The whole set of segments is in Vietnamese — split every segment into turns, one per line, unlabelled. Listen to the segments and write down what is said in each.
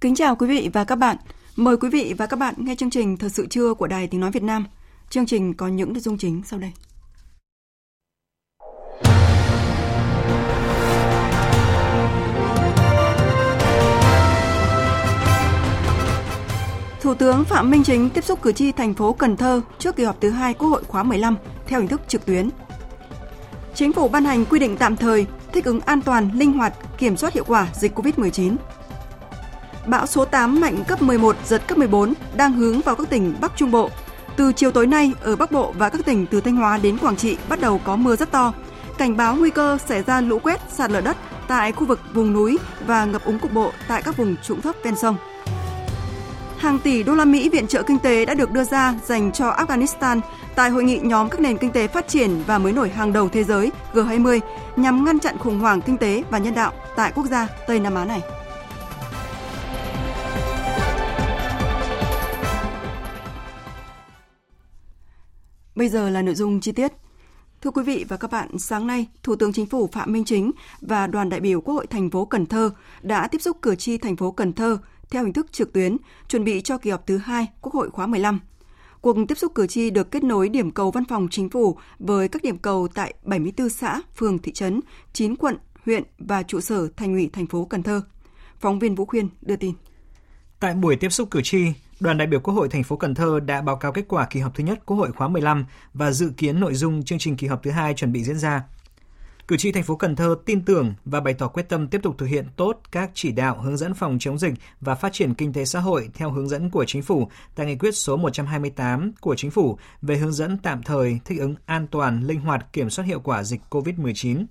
Kính chào quý vị và các bạn. Mời quý vị và các bạn nghe chương trình Thật sự trưa của Đài Tiếng Nói Việt Nam. Chương trình có những nội dung chính sau đây. Thủ tướng Phạm Minh Chính tiếp xúc cử tri thành phố Cần Thơ trước kỳ họp thứ hai Quốc hội khóa 15 theo hình thức trực tuyến. Chính phủ ban hành quy định tạm thời thích ứng an toàn, linh hoạt, kiểm soát hiệu quả dịch COVID-19. Bão số 8 mạnh cấp 11, giật cấp 14 đang hướng vào các tỉnh Bắc Trung Bộ. Từ chiều tối nay, ở Bắc Bộ và các tỉnh từ Thanh Hóa đến Quảng Trị bắt đầu có mưa rất to. Cảnh báo nguy cơ xảy ra lũ quét, sạt lở đất tại khu vực vùng núi và ngập úng cục bộ tại các vùng trũng thấp ven sông. Hàng tỷ đô la Mỹ viện trợ kinh tế đã được đưa ra dành cho Afghanistan tại hội nghị nhóm các nền kinh tế phát triển và mới nổi hàng đầu thế giới G20 nhằm ngăn chặn khủng hoảng kinh tế và nhân đạo tại quốc gia Tây Nam Á này. Bây giờ là nội dung chi tiết. Thưa quý vị và các bạn, sáng nay, Thủ tướng Chính phủ Phạm Minh Chính và đoàn đại biểu Quốc hội thành phố Cần Thơ đã tiếp xúc cử tri thành phố Cần Thơ theo hình thức trực tuyến, chuẩn bị cho kỳ họp thứ hai Quốc hội khóa 15. Cuộc tiếp xúc cử tri được kết nối điểm cầu văn phòng chính phủ với các điểm cầu tại 74 xã, phường, thị trấn, 9 quận, huyện và trụ sở thành ủy thành phố Cần Thơ. Phóng viên Vũ Khuyên đưa tin.
Tại buổi tiếp xúc cử tri, đoàn đại biểu Quốc hội thành phố Cần Thơ đã báo cáo kết quả kỳ họp thứ nhất Quốc hội khóa 15 và dự kiến nội dung chương trình kỳ họp thứ hai chuẩn bị diễn ra. Cử tri thành phố Cần Thơ tin tưởng và bày tỏ quyết tâm tiếp tục thực hiện tốt các chỉ đạo hướng dẫn phòng chống dịch và phát triển kinh tế xã hội theo hướng dẫn của chính phủ tại nghị quyết số 128 của chính phủ về hướng dẫn tạm thời thích ứng an toàn, linh hoạt kiểm soát hiệu quả dịch COVID-19.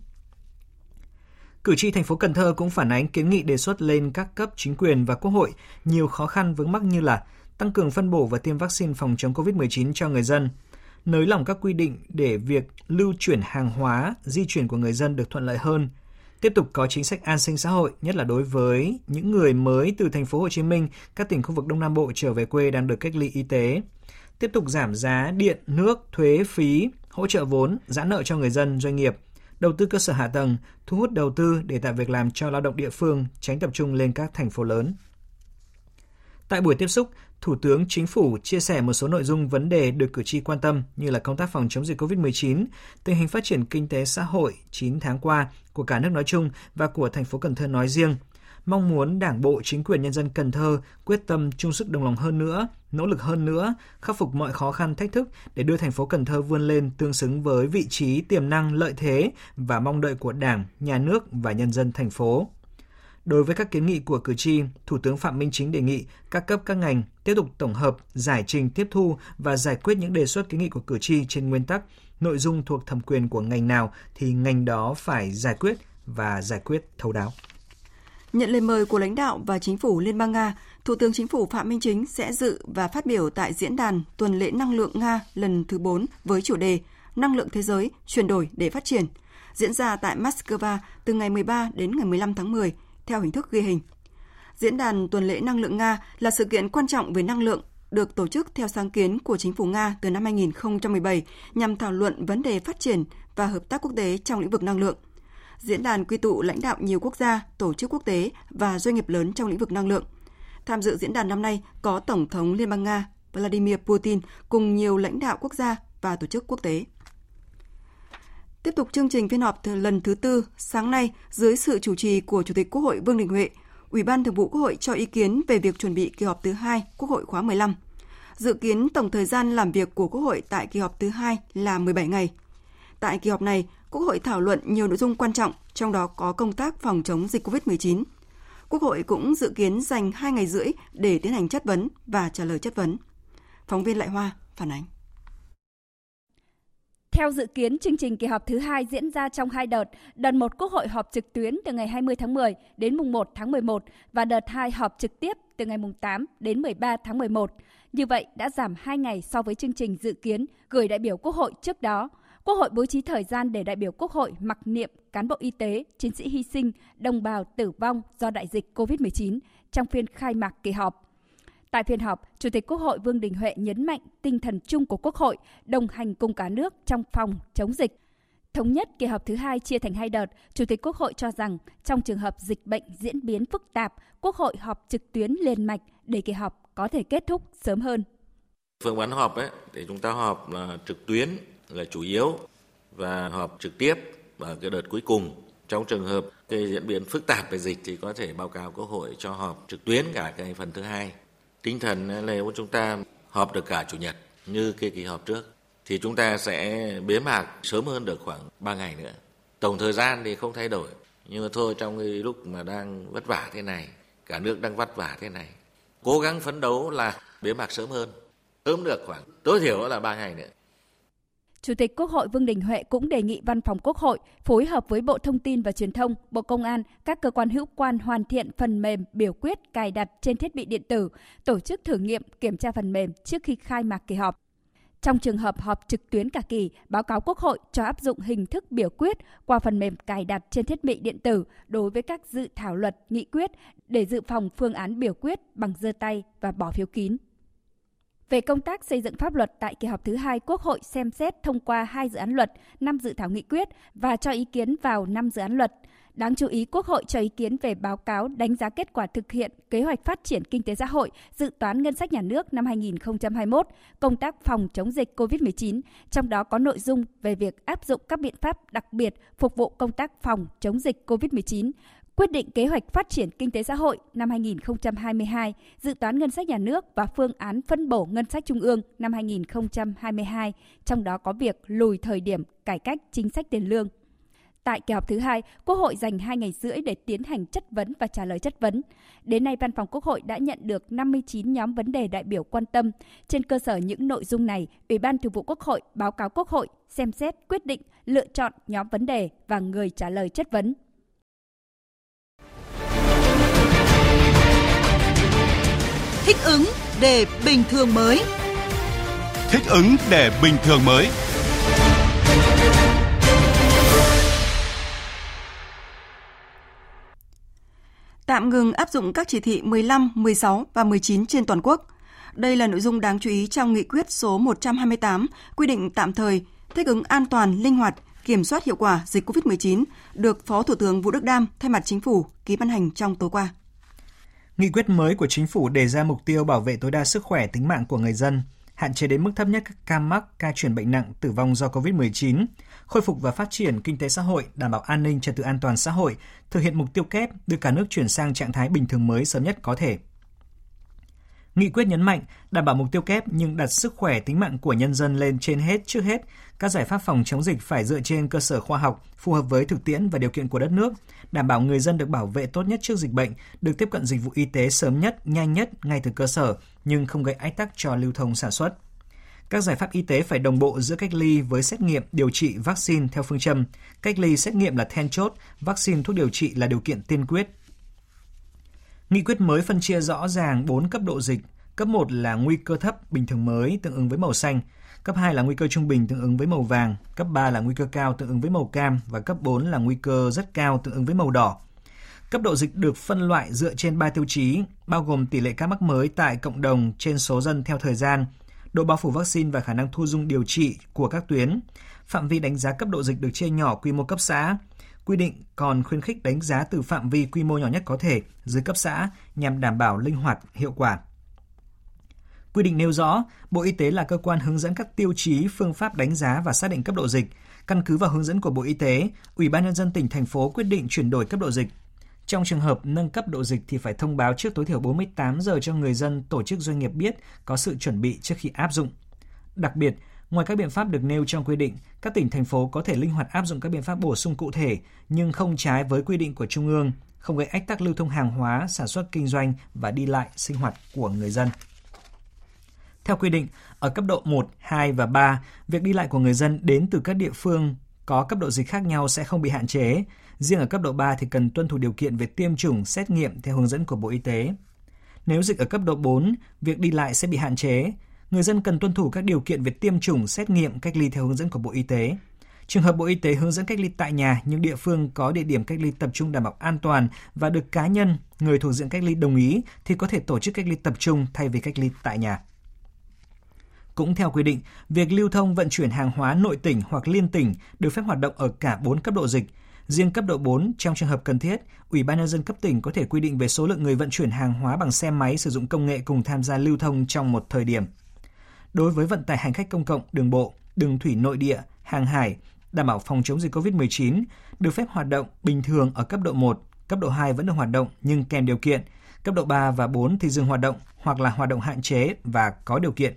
Cử tri thành phố Cần Thơ cũng phản ánh kiến nghị đề xuất lên các cấp chính quyền và quốc hội nhiều khó khăn vướng mắc như là tăng cường phân bổ và tiêm vaccine phòng chống COVID-19 cho người dân, nới lỏng các quy định để việc lưu chuyển hàng hóa, di chuyển của người dân được thuận lợi hơn, tiếp tục có chính sách an sinh xã hội, nhất là đối với những người mới từ thành phố Hồ Chí Minh, các tỉnh khu vực Đông Nam Bộ trở về quê đang được cách ly y tế, tiếp tục giảm giá điện, nước, thuế, phí, hỗ trợ vốn, giãn nợ cho người dân, doanh nghiệp, đầu tư cơ sở hạ tầng, thu hút đầu tư để tạo việc làm cho lao động địa phương, tránh tập trung lên các thành phố lớn. Tại buổi tiếp xúc, Thủ tướng Chính phủ chia sẻ một số nội dung vấn đề được cử tri quan tâm như là công tác phòng chống dịch COVID-19, tình hình phát triển kinh tế xã hội 9 tháng qua của cả nước nói chung và của thành phố Cần Thơ nói riêng. Mong muốn Đảng bộ, chính quyền nhân dân Cần Thơ quyết tâm chung sức đồng lòng hơn nữa, nỗ lực hơn nữa, khắc phục mọi khó khăn thách thức để đưa thành phố Cần Thơ vươn lên tương xứng với vị trí tiềm năng lợi thế và mong đợi của Đảng, nhà nước và nhân dân thành phố. Đối với các kiến nghị của cử tri, Thủ tướng Phạm Minh Chính đề nghị các cấp các ngành tiếp tục tổng hợp, giải trình tiếp thu và giải quyết những đề xuất kiến nghị của cử tri trên nguyên tắc nội dung thuộc thẩm quyền của ngành nào thì ngành đó phải giải quyết và giải quyết thấu đáo.
Nhận lời mời của lãnh đạo và chính phủ Liên bang Nga, Thủ tướng Chính phủ Phạm Minh Chính sẽ dự và phát biểu tại diễn đàn tuần lễ năng lượng Nga lần thứ 4 với chủ đề Năng lượng thế giới chuyển đổi để phát triển, diễn ra tại Moscow từ ngày 13 đến ngày 15 tháng 10 theo hình thức ghi hình. Diễn đàn tuần lễ năng lượng Nga là sự kiện quan trọng về năng lượng được tổ chức theo sáng kiến của chính phủ Nga từ năm 2017 nhằm thảo luận vấn đề phát triển và hợp tác quốc tế trong lĩnh vực năng lượng. Diễn đàn quy tụ lãnh đạo nhiều quốc gia, tổ chức quốc tế và doanh nghiệp lớn trong lĩnh vực năng lượng. Tham dự diễn đàn năm nay có Tổng thống Liên bang Nga Vladimir Putin cùng nhiều lãnh đạo quốc gia và tổ chức quốc tế. Tiếp tục chương trình phiên họp lần thứ tư, sáng nay, dưới sự chủ trì của Chủ tịch Quốc hội Vương Đình Huệ, Ủy ban Thường vụ Quốc hội cho ý kiến về việc chuẩn bị kỳ họp thứ hai Quốc hội khóa 15. Dự kiến tổng thời gian làm việc của Quốc hội tại kỳ họp thứ hai là 17 ngày. Tại kỳ họp này, Quốc hội thảo luận nhiều nội dung quan trọng, trong đó có công tác phòng chống dịch COVID-19. Quốc hội cũng dự kiến dành 2 ngày rưỡi để tiến hành chất vấn và trả lời chất vấn. Phóng viên Lại Hoa phản ánh.
Theo dự kiến, chương trình kỳ họp thứ hai diễn ra trong hai đợt. Đợt 1 Quốc hội họp trực tuyến từ ngày 20 tháng 10 đến mùng 1 tháng 11 và đợt 2 họp trực tiếp từ ngày mùng 8 đến 13 tháng 11. Như vậy đã giảm 2 ngày so với chương trình dự kiến gửi đại biểu Quốc hội trước đó. Quốc hội bố trí thời gian để đại biểu Quốc hội mặc niệm cán bộ y tế, chiến sĩ hy sinh, đồng bào tử vong do đại dịch COVID-19 trong phiên khai mạc kỳ họp. Tại phiên họp, Chủ tịch Quốc hội Vương Đình Huệ nhấn mạnh tinh thần chung của Quốc hội đồng hành cùng cả nước trong phòng chống dịch. Thống nhất kỳ họp thứ hai chia thành hai đợt, Chủ tịch Quốc hội cho rằng trong trường hợp dịch bệnh diễn biến phức tạp, Quốc hội họp trực tuyến liền mạch để kỳ họp có thể kết thúc sớm hơn.
Phương án họp ấy, để chúng ta họp là trực tuyến là chủ yếu và họp trực tiếp ở cái đợt cuối cùng. Trong trường hợp cái diễn biến phức tạp về dịch thì có thể báo cáo Quốc hội cho họp trực tuyến cả cái phần thứ hai Tinh thần là chúng ta họp được cả chủ nhật như cái kỳ họp trước thì chúng ta sẽ bế mạc sớm hơn được khoảng 3 ngày nữa. Tổng thời gian thì không thay đổi, nhưng mà thôi trong cái lúc mà đang vất vả thế này, cả nước đang vất vả thế này, cố gắng phấn đấu là bế mạc sớm hơn, sớm được khoảng tối thiểu là 3 ngày nữa.
Chủ tịch Quốc hội Vương Đình Huệ cũng đề nghị Văn phòng Quốc hội phối hợp với Bộ Thông tin và Truyền thông, Bộ Công an, các cơ quan hữu quan hoàn thiện phần mềm biểu quyết cài đặt trên thiết bị điện tử, tổ chức thử nghiệm kiểm tra phần mềm trước khi khai mạc kỳ họp. Trong trường hợp họp trực tuyến cả kỳ, báo cáo Quốc hội cho áp dụng hình thức biểu quyết qua phần mềm cài đặt trên thiết bị điện tử đối với các dự thảo luật, nghị quyết để dự phòng phương án biểu quyết bằng giơ tay và bỏ phiếu kín. Về công tác xây dựng pháp luật tại kỳ họp thứ hai, Quốc hội xem xét thông qua hai dự án luật, năm dự thảo nghị quyết và cho ý kiến vào năm dự án luật. Đáng chú ý, Quốc hội cho ý kiến về báo cáo đánh giá kết quả thực hiện kế hoạch phát triển kinh tế xã hội, dự toán ngân sách nhà nước năm 2021, công tác phòng chống dịch COVID-19, trong đó có nội dung về việc áp dụng các biện pháp đặc biệt phục vụ công tác phòng chống dịch COVID-19, quyết định kế hoạch phát triển kinh tế xã hội năm 2022, dự toán ngân sách nhà nước và phương án phân bổ ngân sách trung ương năm 2022, trong đó có việc lùi thời điểm cải cách chính sách tiền lương. Tại kỳ họp thứ hai, Quốc hội dành 2 ngày rưỡi để tiến hành chất vấn và trả lời chất vấn. Đến nay, Văn phòng Quốc hội đã nhận được 59 nhóm vấn đề đại biểu quan tâm. Trên cơ sở những nội dung này, Ủy ban Thường vụ Quốc hội báo cáo Quốc hội xem xét quyết định lựa chọn nhóm vấn đề và người trả lời chất vấn.
Thích ứng để bình thường mới.
Thích ứng để bình thường mới.
Tạm ngừng áp dụng các chỉ thị 15, 16 và 19 trên toàn quốc. Đây là nội dung đáng chú ý trong nghị quyết số 128 quy định tạm thời thích ứng an toàn, linh hoạt, kiểm soát hiệu quả dịch COVID-19 được Phó Thủ tướng Vũ Đức Đam thay mặt chính phủ ký ban hành trong tối qua.
Nghị quyết mới của chính phủ đề ra mục tiêu bảo vệ tối đa sức khỏe tính mạng của người dân, hạn chế đến mức thấp nhất các ca mắc, ca chuyển bệnh nặng, tử vong do COVID-19, khôi phục và phát triển kinh tế xã hội, đảm bảo an ninh trật tự an toàn xã hội, thực hiện mục tiêu kép đưa cả nước chuyển sang trạng thái bình thường mới sớm nhất có thể. Nghị quyết nhấn mạnh đảm bảo mục tiêu kép nhưng đặt sức khỏe tính mạng của nhân dân lên trên hết trước hết. Các giải pháp phòng chống dịch phải dựa trên cơ sở khoa học, phù hợp với thực tiễn và điều kiện của đất nước, đảm bảo người dân được bảo vệ tốt nhất trước dịch bệnh, được tiếp cận dịch vụ y tế sớm nhất, nhanh nhất ngay từ cơ sở, nhưng không gây ách tắc cho lưu thông sản xuất. Các giải pháp y tế phải đồng bộ giữa cách ly với xét nghiệm, điều trị, vaccine theo phương châm. Cách ly xét nghiệm là then chốt, vaccine thuốc điều trị là điều kiện tiên quyết. Nghị quyết mới phân chia rõ ràng 4 cấp độ dịch. Cấp 1 là nguy cơ thấp, bình thường mới, tương ứng với màu xanh. Cấp 2 là nguy cơ trung bình tương ứng với màu vàng, cấp 3 là nguy cơ cao tương ứng với màu cam và cấp 4 là nguy cơ rất cao tương ứng với màu đỏ. Cấp độ dịch được phân loại dựa trên 3 tiêu chí, bao gồm tỷ lệ ca mắc mới tại cộng đồng trên số dân theo thời gian, độ bao phủ vaccine và khả năng thu dung điều trị của các tuyến. Phạm vi đánh giá cấp độ dịch được chia nhỏ quy mô cấp xã. Quy định còn khuyến khích đánh giá từ phạm vi quy mô nhỏ nhất có thể dưới cấp xã nhằm đảm bảo linh hoạt, hiệu quả. Quy định nêu rõ, Bộ Y tế là cơ quan hướng dẫn các tiêu chí, phương pháp đánh giá và xác định cấp độ dịch. Căn cứ vào hướng dẫn của Bộ Y tế, Ủy ban nhân dân tỉnh thành phố quyết định chuyển đổi cấp độ dịch. Trong trường hợp nâng cấp độ dịch thì phải thông báo trước tối thiểu 48 giờ cho người dân, tổ chức doanh nghiệp biết có sự chuẩn bị trước khi áp dụng. Đặc biệt, Ngoài các biện pháp được nêu trong quy định, các tỉnh thành phố có thể linh hoạt áp dụng các biện pháp bổ sung cụ thể nhưng không trái với quy định của trung ương, không gây ách tắc lưu thông hàng hóa, sản xuất kinh doanh và đi lại sinh hoạt của người dân. Theo quy định, ở cấp độ 1, 2 và 3, việc đi lại của người dân đến từ các địa phương có cấp độ dịch khác nhau sẽ không bị hạn chế. Riêng ở cấp độ 3 thì cần tuân thủ điều kiện về tiêm chủng, xét nghiệm theo hướng dẫn của Bộ Y tế. Nếu dịch ở cấp độ 4, việc đi lại sẽ bị hạn chế. Người dân cần tuân thủ các điều kiện về tiêm chủng, xét nghiệm, cách ly theo hướng dẫn của Bộ Y tế. Trường hợp Bộ Y tế hướng dẫn cách ly tại nhà, nhưng địa phương có địa điểm cách ly tập trung đảm bảo an toàn và được cá nhân, người thuộc diện cách ly đồng ý thì có thể tổ chức cách ly tập trung thay vì cách ly tại nhà. Cũng theo quy định, việc lưu thông vận chuyển hàng hóa nội tỉnh hoặc liên tỉnh được phép hoạt động ở cả 4 cấp độ dịch. Riêng cấp độ 4, trong trường hợp cần thiết, Ủy ban nhân dân cấp tỉnh có thể quy định về số lượng người vận chuyển hàng hóa bằng xe máy sử dụng công nghệ cùng tham gia lưu thông trong một thời điểm. Đối với vận tải hành khách công cộng, đường bộ, đường thủy nội địa, hàng hải, đảm bảo phòng chống dịch COVID-19, được phép hoạt động bình thường ở cấp độ 1, cấp độ 2 vẫn được hoạt động nhưng kèm điều kiện, cấp độ 3 và 4 thì dừng hoạt động hoặc là hoạt động hạn chế và có điều kiện.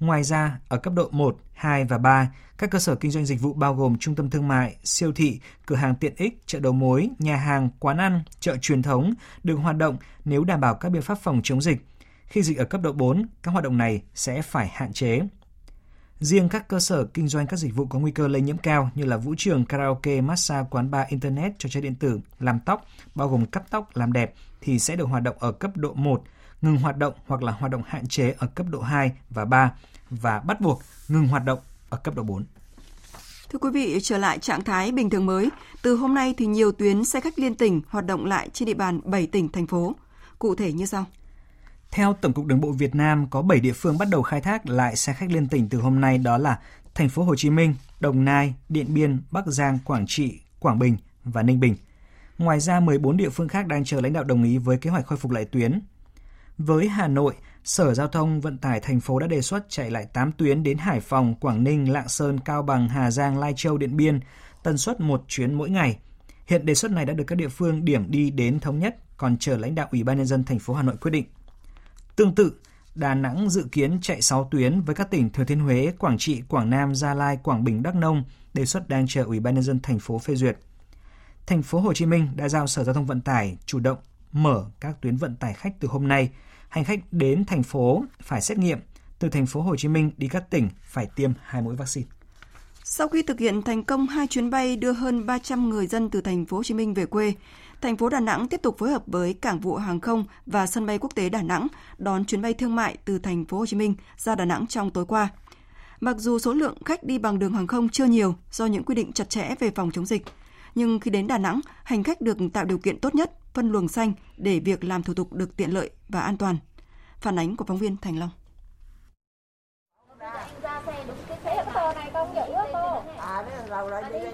Ngoài ra, ở cấp độ 1, 2 và 3, các cơ sở kinh doanh dịch vụ bao gồm trung tâm thương mại, siêu thị, cửa hàng tiện ích, chợ đầu mối, nhà hàng, quán ăn, chợ truyền thống được hoạt động nếu đảm bảo các biện pháp phòng chống dịch. Khi dịch ở cấp độ 4, các hoạt động này sẽ phải hạn chế. Riêng các cơ sở kinh doanh các dịch vụ có nguy cơ lây nhiễm cao như là vũ trường, karaoke, massage, quán bar, internet, trò chơi điện tử, làm tóc, bao gồm cắt tóc, làm đẹp thì sẽ được hoạt động ở cấp độ 1, ngừng hoạt động hoặc là hoạt động hạn chế ở cấp độ 2 và 3 và bắt buộc ngừng hoạt động ở cấp độ 4.
Thưa quý vị, trở lại trạng thái bình thường mới, từ hôm nay thì nhiều tuyến xe khách liên tỉnh hoạt động lại trên địa bàn 7 tỉnh, thành phố. Cụ thể như sau.
Theo Tổng cục Đường bộ Việt Nam, có 7 địa phương bắt đầu khai thác lại xe khách liên tỉnh từ hôm nay đó là Thành phố Hồ Chí Minh, Đồng Nai, Điện Biên, Bắc Giang, Quảng Trị, Quảng Bình và Ninh Bình. Ngoài ra, 14 địa phương khác đang chờ lãnh đạo đồng ý với kế hoạch khôi phục lại tuyến. Với Hà Nội, Sở Giao thông Vận tải thành phố đã đề xuất chạy lại 8 tuyến đến Hải Phòng, Quảng Ninh, Lạng Sơn, Cao Bằng, Hà Giang, Lai Châu, Điện Biên, tần suất một chuyến mỗi ngày. Hiện đề xuất này đã được các địa phương điểm đi đến thống nhất, còn chờ lãnh đạo Ủy ban nhân dân thành phố Hà Nội quyết định. Tương tự, Đà Nẵng dự kiến chạy 6 tuyến với các tỉnh Thừa Thiên Huế, Quảng Trị, Quảng Nam, Gia Lai, Quảng Bình, Đắk Nông, đề xuất đang chờ Ủy ban nhân dân thành phố phê duyệt. Thành phố Hồ Chí Minh đã giao Sở Giao thông Vận tải chủ động mở các tuyến vận tải khách từ hôm nay. Hành khách đến thành phố phải xét nghiệm, từ thành phố Hồ Chí Minh đi các tỉnh phải tiêm hai mũi vaccine.
Sau khi thực hiện thành công hai chuyến bay đưa hơn 300 người dân từ thành phố Hồ Chí Minh về quê, thành phố Đà Nẵng tiếp tục phối hợp với Cảng vụ hàng không và sân bay quốc tế Đà Nẵng đón chuyến bay thương mại từ thành phố Hồ Chí Minh ra Đà Nẵng trong tối qua. Mặc dù số lượng khách đi bằng đường hàng không chưa nhiều do những quy định chặt chẽ về phòng chống dịch, nhưng khi đến Đà Nẵng, hành khách được tạo điều kiện tốt nhất, phân luồng xanh để việc làm thủ tục được tiện lợi và an toàn. Phản ánh của phóng viên Thành Long.
Đúng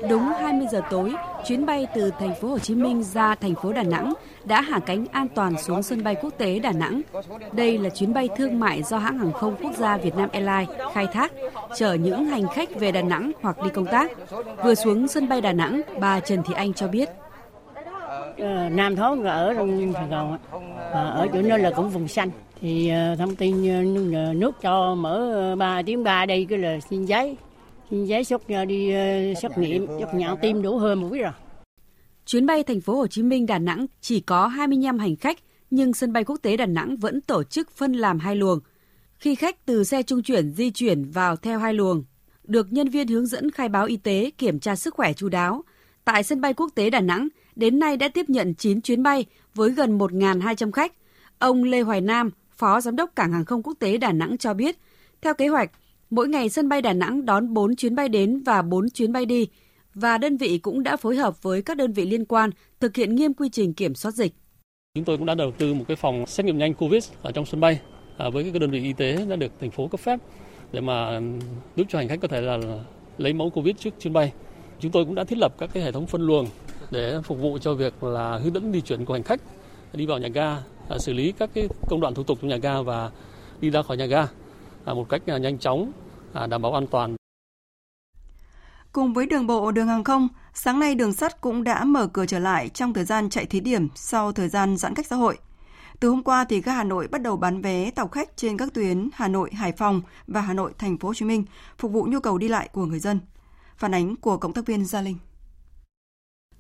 đúng 20 giờ tối, chuyến bay từ thành phố Hồ Chí Minh ra thành phố Đà Nẵng đã hạ cánh an toàn xuống sân bay quốc tế Đà Nẵng. Đây là chuyến bay thương mại do hãng hàng không quốc gia Việt Nam Airlines khai thác, chở những hành khách về Đà Nẵng hoặc đi công tác. Vừa xuống sân bay Đà Nẵng, bà Trần Thị Anh cho biết.
Ờ, Nam thốn ở trong Sài Gòn, ờ, ở chỗ nơi là cũng vùng xanh thì ờ, thông tin nước cho mở 3 tiếng 3 đây cái là xin giấy giấy xuất đi xét nghiệm xét nhận tiêm đủ hơn một quý rồi
Chuyến bay thành phố Hồ Chí Minh Đà Nẵng chỉ có 25 hành khách, nhưng sân bay quốc tế Đà Nẵng vẫn tổ chức phân làm hai luồng. Khi khách từ xe trung chuyển di chuyển vào theo hai luồng, được nhân viên hướng dẫn khai báo y tế kiểm tra sức khỏe chú đáo. Tại sân bay quốc tế Đà Nẵng, đến nay đã tiếp nhận 9 chuyến bay với gần 1.200 khách. Ông Lê Hoài Nam, Phó Giám đốc Cảng hàng không quốc tế Đà Nẵng cho biết, theo kế hoạch, mỗi ngày sân bay Đà Nẵng đón 4 chuyến bay đến và 4 chuyến bay đi, và đơn vị cũng đã phối hợp với các đơn vị liên quan thực hiện nghiêm quy trình kiểm soát dịch.
Chúng tôi cũng đã đầu tư một cái phòng xét nghiệm nhanh COVID ở trong sân bay à, với các đơn vị y tế đã được thành phố cấp phép để mà giúp cho hành khách có thể là lấy mẫu COVID trước chuyến bay. Chúng tôi cũng đã thiết lập các cái hệ thống phân luồng để phục vụ cho việc là hướng dẫn di chuyển của hành khách đi vào nhà ga, à, xử lý các cái công đoạn thủ tục trong nhà ga và đi ra khỏi nhà ga một cách nhanh chóng, đảm bảo an toàn.
Cùng với đường bộ, đường hàng không, sáng nay đường sắt cũng đã mở cửa trở lại trong thời gian chạy thí điểm sau thời gian giãn cách xã hội. Từ hôm qua thì ga Hà Nội bắt đầu bán vé tàu khách trên các tuyến Hà Nội, Hải Phòng và Hà Nội, Thành phố Hồ Chí Minh phục vụ nhu cầu đi lại của người dân. Phản ánh của cộng tác viên Gia Linh.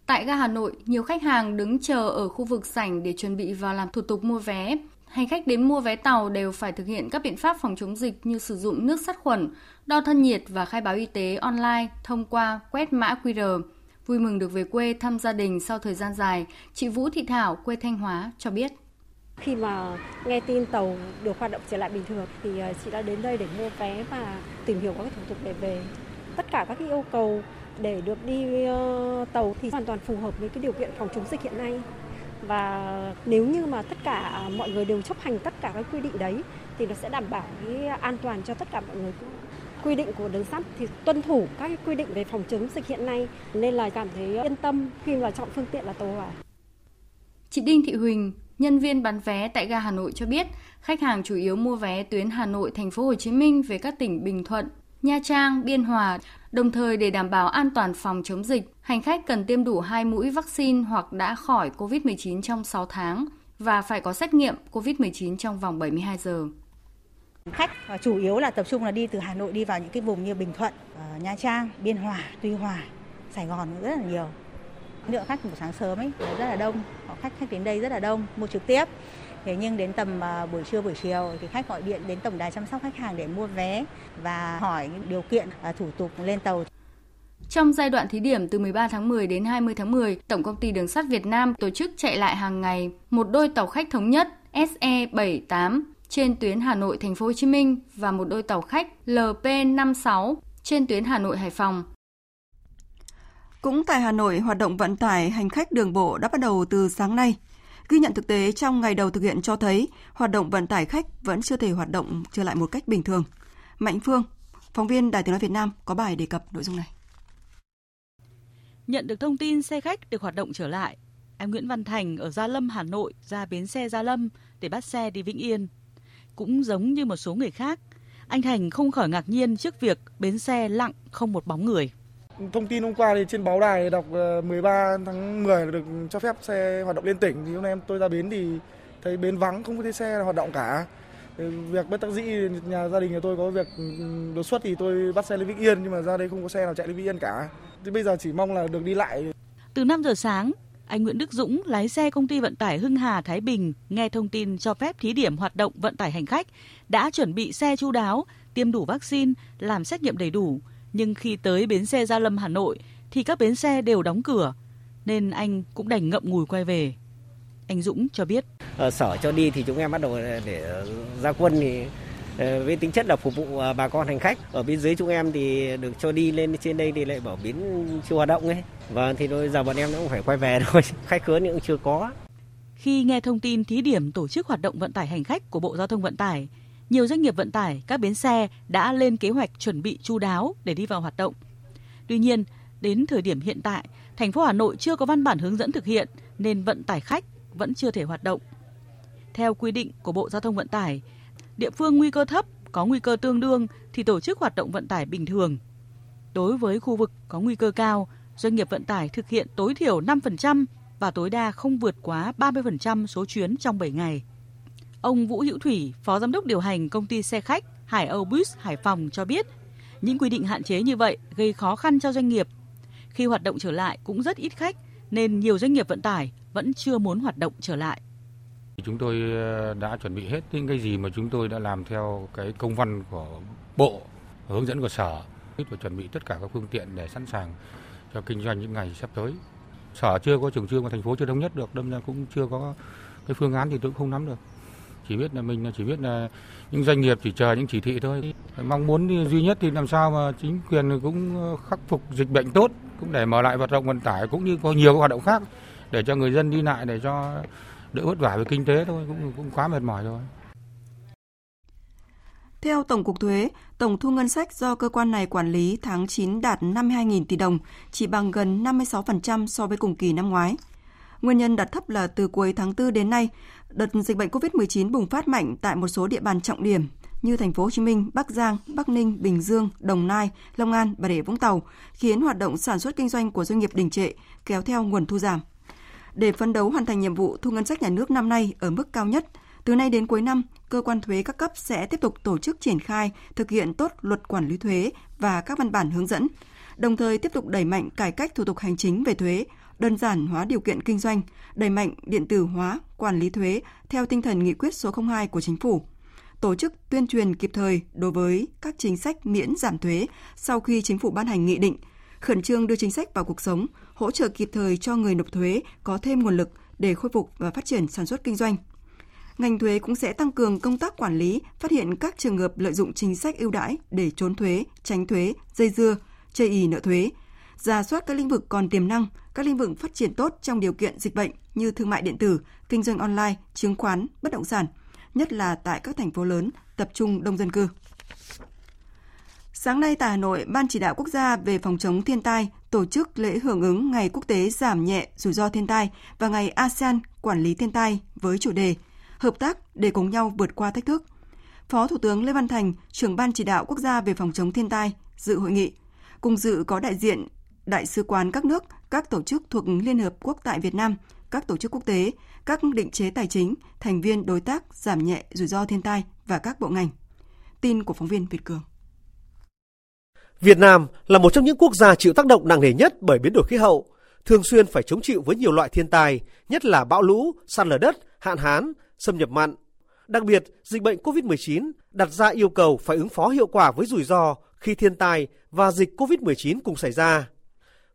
Tại ga Hà Nội, nhiều khách hàng đứng chờ ở khu vực sảnh để chuẩn bị vào làm thủ tục mua vé. Hành khách đến mua vé tàu đều phải thực hiện các biện pháp phòng chống dịch như sử dụng nước sát khuẩn, đo thân nhiệt và khai báo y tế online thông qua quét mã QR. Vui mừng được về quê thăm gia đình sau thời gian dài, chị Vũ Thị Thảo, quê Thanh Hóa, cho biết.
Khi mà nghe tin tàu được hoạt động trở lại bình thường thì ờ, chị đã đến đây để mua vé và tìm hiểu các thủ tục để về. Tất cả các yêu cầu để được đi ờ, tàu thì hoàn toàn phù hợp với cái điều kiện phòng chống dịch hiện nay. Và nếu như mà tất cả à, mọi người đều chấp hành tất cả các quy định đấy thì nó sẽ đảm bảo cái an toàn cho tất cả mọi người quy định của đường sắt thì tuân thủ các cái quy định về phòng chống dịch hiện nay nên là cảm thấy yên tâm khi mà chọn phương tiện là tàu hỏa.
Chị Đinh Thị Huỳnh, nhân viên bán vé tại ga Hà Nội cho biết, khách hàng chủ yếu mua vé tuyến Hà Nội thành phố Hồ Chí Minh về các tỉnh Bình Thuận, Nha Trang, Biên Hòa. Đồng thời để đảm bảo an toàn phòng chống dịch, hành khách cần tiêm đủ 2 mũi vaccine hoặc đã khỏi COVID-19 trong 6 tháng và phải có xét nghiệm COVID-19 trong vòng 72 giờ.
Khách ờ, chủ yếu là tập trung là đi từ Hà Nội đi vào những cái vùng như Bình Thuận, ờ, Nha Trang, Biên Hòa, Tuy Hòa, Sài Gòn rất là nhiều. Lượng khách buổi sáng sớm ấy rất là đông, họ khách khách đến đây rất là đông mua trực tiếp. Thế nhưng đến tầm ờ, buổi trưa buổi chiều thì khách gọi điện đến tổng đài chăm sóc khách hàng để mua vé và hỏi điều kiện ờ, thủ tục lên tàu.
Trong giai đoạn thí điểm từ 13 tháng 10 đến 20 tháng 10, Tổng công ty Đường sắt Việt Nam tổ chức chạy lại hàng ngày một đôi tàu khách thống nhất SE78 trên tuyến Hà Nội Thành phố Hồ Chí Minh và một đôi tàu khách LP56 trên tuyến Hà Nội Hải Phòng.
Cũng tại Hà Nội, hoạt động vận tải hành khách đường bộ đã bắt đầu từ sáng nay. Ghi nhận thực tế trong ngày đầu thực hiện cho thấy hoạt động vận tải khách vẫn chưa thể hoạt động trở lại một cách bình thường. Mạnh Phương, phóng viên Đài Tiếng nói Việt Nam có bài đề cập nội dung này.
Nhận được thông tin xe khách được hoạt động trở lại, anh Nguyễn Văn Thành ở Gia Lâm, Hà Nội ra bến xe Gia Lâm để bắt xe đi Vĩnh Yên. Cũng giống như một số người khác, anh Thành không khỏi ngạc nhiên trước việc bến xe lặng không một bóng người.
Thông tin hôm qua thì trên báo đài đọc ờ, 13 tháng 10 là được cho phép xe hoạt động liên tỉnh thì hôm nay tôi ra bến thì thấy bến vắng không có thấy xe hoạt động cả. Việc bất đắc dĩ nhà gia đình nhà tôi có việc ừ, đột xuất thì tôi bắt xe lên Vĩnh Yên nhưng mà ra đây không có xe nào chạy lên Vĩnh Yên cả. Thì bây giờ chỉ mong là được đi lại.
Từ 5 giờ sáng, anh Nguyễn Đức Dũng, lái xe công ty vận tải Hưng Hà Thái Bình, nghe thông tin cho phép thí điểm hoạt động vận tải hành khách, đã chuẩn bị xe chu đáo, tiêm đủ vaccine, làm xét nghiệm đầy đủ. Nhưng khi tới bến xe Gia Lâm Hà Nội thì các bến xe đều đóng cửa, nên anh cũng đành ngậm ngùi quay về. Anh Dũng cho biết.
Ở sở cho đi thì chúng em bắt đầu để ra quân thì Ờ, với tính chất là phục vụ bà con hành khách ở bên dưới chúng em thì được cho đi lên trên đây thì lại bảo bến chưa hoạt động ấy và thì bây giờ bọn em cũng phải quay về thôi khách khứa cũng chưa có
khi nghe thông tin thí điểm tổ chức hoạt động vận tải hành khách của Bộ Giao thông Vận tải, nhiều doanh nghiệp vận tải, các bến xe đã lên kế hoạch chuẩn bị chu đáo để đi vào hoạt động. Tuy nhiên, đến thời điểm hiện tại, thành phố Hà Nội chưa có văn bản hướng dẫn thực hiện nên vận tải khách vẫn chưa thể hoạt động. Theo quy định của Bộ Giao thông Vận tải, địa phương nguy cơ thấp có nguy cơ tương đương thì tổ chức hoạt động vận tải bình thường. Đối với khu vực có nguy cơ cao, doanh nghiệp vận tải thực hiện tối thiểu 5% và tối đa không vượt quá 30% số chuyến trong 7 ngày. Ông Vũ Hữu Thủy, Phó Giám đốc điều hành công ty xe khách Hải Âu Bus Hải Phòng cho biết, những quy định hạn chế như vậy gây khó khăn cho doanh nghiệp. Khi hoạt động trở lại cũng rất ít khách, nên nhiều doanh nghiệp vận tải vẫn chưa muốn hoạt động trở lại.
Chúng tôi ờ, đã chuẩn bị hết những cái gì mà chúng tôi đã làm theo cái công văn của bộ, hướng dẫn của sở và chuẩn bị tất cả các phương tiện để sẵn sàng cho kinh doanh những ngày sắp tới. Sở chưa có chủ trương và thành phố chưa thống nhất được, đâm ra cũng chưa có cái phương án thì tôi cũng không nắm được. Chỉ biết là mình chỉ biết là những doanh nghiệp chỉ chờ những chỉ thị thôi. Mong muốn duy nhất thì làm sao mà chính quyền cũng ờ, khắc phục dịch bệnh tốt, cũng để mở lại hoạt động vận tải cũng như có nhiều hoạt động khác để cho người dân đi lại để cho đỡ vất vả về kinh tế thôi cũng cũng quá mệt mỏi rồi.
Theo Tổng cục Thuế, tổng thu ngân sách do cơ quan này quản lý tháng 9 đạt 52.000 tỷ đồng, chỉ bằng gần 56% so với cùng kỳ năm ngoái. Nguyên nhân đặt thấp là từ cuối tháng 4 đến nay, đợt dịch bệnh COVID-19 bùng phát mạnh tại một số địa bàn trọng điểm như thành phố Hồ Chí Minh, Bắc Giang, Bắc Ninh, Bình Dương, Đồng Nai, Long An, Bà Rịa Vũng Tàu khiến hoạt động sản xuất kinh doanh của doanh nghiệp đình trệ, kéo theo nguồn thu giảm. Để phấn đấu hoàn thành nhiệm vụ thu ngân sách nhà nước năm nay ở mức cao nhất, từ nay đến cuối năm, cơ quan thuế các cấp sẽ tiếp tục tổ chức triển khai, thực hiện tốt luật quản lý thuế và các văn bản hướng dẫn, đồng thời tiếp tục đẩy mạnh cải cách thủ tục hành chính về thuế, đơn giản hóa điều kiện kinh doanh, đẩy mạnh điện tử hóa quản lý thuế theo tinh thần nghị quyết số 02 của chính phủ. Tổ chức tuyên truyền kịp thời đối với các chính sách miễn giảm thuế sau khi chính phủ ban hành nghị định, khẩn trương đưa chính sách vào cuộc sống, hỗ trợ kịp thời cho người nộp thuế có thêm nguồn lực để khôi phục và phát triển sản xuất kinh doanh. Ngành thuế cũng sẽ tăng cường công tác quản lý, phát hiện các trường hợp lợi dụng chính sách ưu đãi để trốn thuế, tránh thuế, dây dưa, chây ý nợ thuế, ra soát các lĩnh vực còn tiềm năng, các lĩnh vực phát triển tốt trong điều kiện dịch bệnh như thương mại điện tử, kinh doanh online, chứng khoán, bất động sản, nhất là tại các thành phố lớn tập trung đông dân cư. Sáng nay tại Hà Nội, Ban chỉ đạo quốc gia về phòng chống thiên tai tổ chức lễ hưởng ứng Ngày Quốc tế giảm nhẹ rủi ro thiên tai và Ngày ASEAN quản lý thiên tai với chủ đề Hợp tác để cùng nhau vượt qua thách thức. Phó Thủ tướng Lê Văn Thành, trưởng Ban chỉ đạo quốc gia về phòng chống thiên tai, dự hội nghị. Cùng dự có đại diện đại sứ quán các nước, các tổ chức thuộc Liên Hợp Quốc tại Việt Nam, các tổ chức quốc tế, các định chế tài chính, thành viên đối tác giảm nhẹ rủi ro thiên tai và các bộ ngành. Tin của phóng viên Việt Cường.
Việt Nam là một trong những quốc gia chịu tác động nặng nề nhất bởi biến đổi khí hậu, thường xuyên phải chống chịu với nhiều loại thiên tai, nhất là bão lũ, sạt lở đất, hạn hán, xâm nhập mặn. Đặc biệt, dịch bệnh COVID-19 đặt ra yêu cầu phải ứng phó hiệu quả với rủi ro khi thiên tai và dịch COVID-19 cùng xảy ra.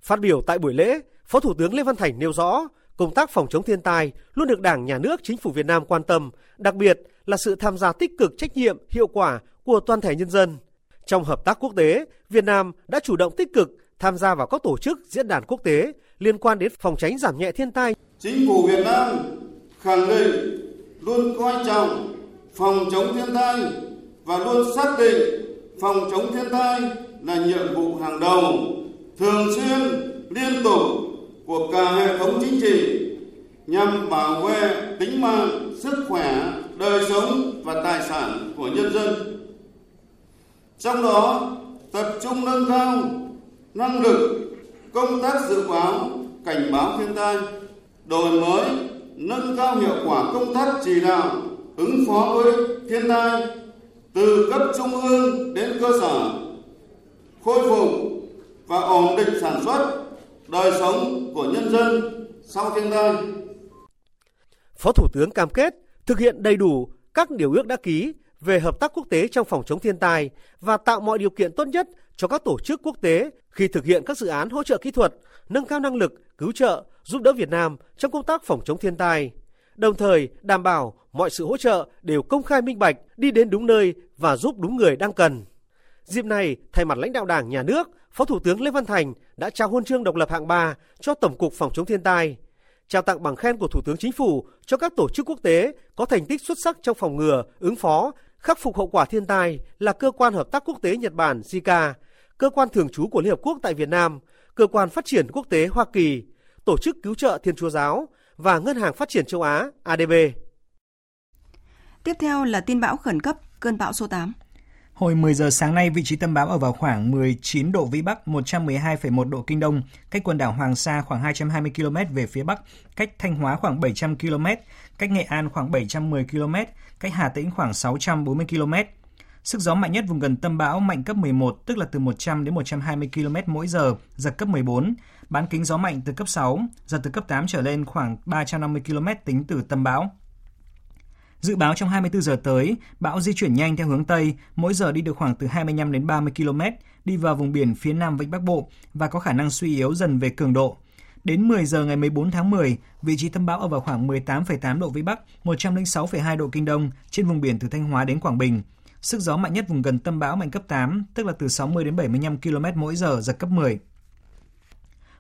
Phát biểu tại buổi lễ, Phó Thủ tướng Lê Văn Thành nêu rõ, công tác phòng chống thiên tai luôn được Đảng, Nhà nước, Chính phủ Việt Nam quan tâm, đặc biệt là sự tham gia tích cực trách nhiệm, hiệu quả của toàn thể nhân dân. Trong hợp tác quốc tế, Việt Nam đã chủ động tích cực tham gia vào các tổ chức diễn đàn quốc tế liên quan đến phòng tránh giảm nhẹ thiên tai.
Chính phủ Việt Nam khẳng định luôn coi trọng phòng chống thiên tai và luôn xác định phòng chống thiên tai là nhiệm vụ hàng đầu, thường xuyên, liên tục của cả hệ thống chính trị nhằm bảo vệ tính mạng, sức khỏe, đời sống và tài sản của nhân dân. Trong đó, tập trung nâng cao năng lực công tác dự báo, cảnh báo thiên tai, đổi mới, nâng cao hiệu quả công tác chỉ đạo, ứng phó với thiên tai từ cấp trung ương đến cơ sở, khôi phục và ổn định sản xuất, đời sống của nhân dân sau thiên tai.
Phó Thủ tướng cam kết thực hiện đầy đủ các điều ước đã ký về hợp tác quốc tế trong phòng chống thiên tai và tạo mọi điều kiện tốt nhất cho các tổ chức quốc tế khi thực hiện các dự án hỗ trợ kỹ thuật, nâng cao năng lực, cứu trợ, giúp đỡ Việt Nam trong công tác phòng chống thiên tai. Đồng thời đảm bảo mọi sự hỗ trợ đều công khai minh bạch, đi đến đúng nơi và giúp đúng người đang cần. Dịp này, thay mặt lãnh đạo Đảng, Nhà nước, Phó Thủ tướng Lê Văn Thành đã trao huân chương độc lập hạng 3 cho Tổng cục Phòng chống thiên tai, trao tặng bằng khen của Thủ tướng Chính phủ cho các tổ chức quốc tế có thành tích xuất sắc trong phòng ngừa, ứng phó, khắc phục hậu quả thiên tai là Cơ quan Hợp tác Quốc tế Nhật Bản JICA, Cơ quan Thường trú của Liên Hợp Quốc tại Việt Nam, Cơ quan Phát triển Quốc tế Hoa Kỳ, Tổ chức Cứu trợ Thiên Chúa Giáo và Ngân hàng Phát triển Châu Á ADB.
Tiếp theo là tin bão khẩn cấp, cơn bão số 8.
Hồi 10 giờ sáng nay, vị trí tâm bão ở vào khoảng 19 độ Vĩ Bắc, 112,1 độ Kinh Đông, cách quần đảo Hoàng Sa khoảng 220 km về phía Bắc, cách Thanh Hóa khoảng 700 km, cách Nghệ An khoảng 710 km, cách Hà Tĩnh khoảng 640 km. Sức gió mạnh nhất vùng gần tâm bão mạnh cấp 11, tức là từ 100 đến 120 km mỗi giờ, giật cấp 14. Bán kính gió mạnh từ cấp 6, giật từ cấp 8 trở lên khoảng 350 km tính từ tâm bão. Dự báo trong 24 giờ tới, bão di chuyển nhanh theo hướng Tây, mỗi giờ đi được khoảng từ 25 đến 30 km, đi vào vùng biển phía Nam Vịnh Bắc Bộ và có khả năng suy yếu dần về cường độ. Đến 10 giờ ngày 14 tháng 10, vị trí tâm bão ở vào khoảng 18,8 độ Vĩ Bắc, 106,2 độ Kinh Đông trên vùng biển từ Thanh Hóa đến Quảng Bình. Sức gió mạnh nhất vùng gần tâm bão mạnh cấp 8, tức là từ 60 đến 75 km mỗi giờ, giật cấp 10.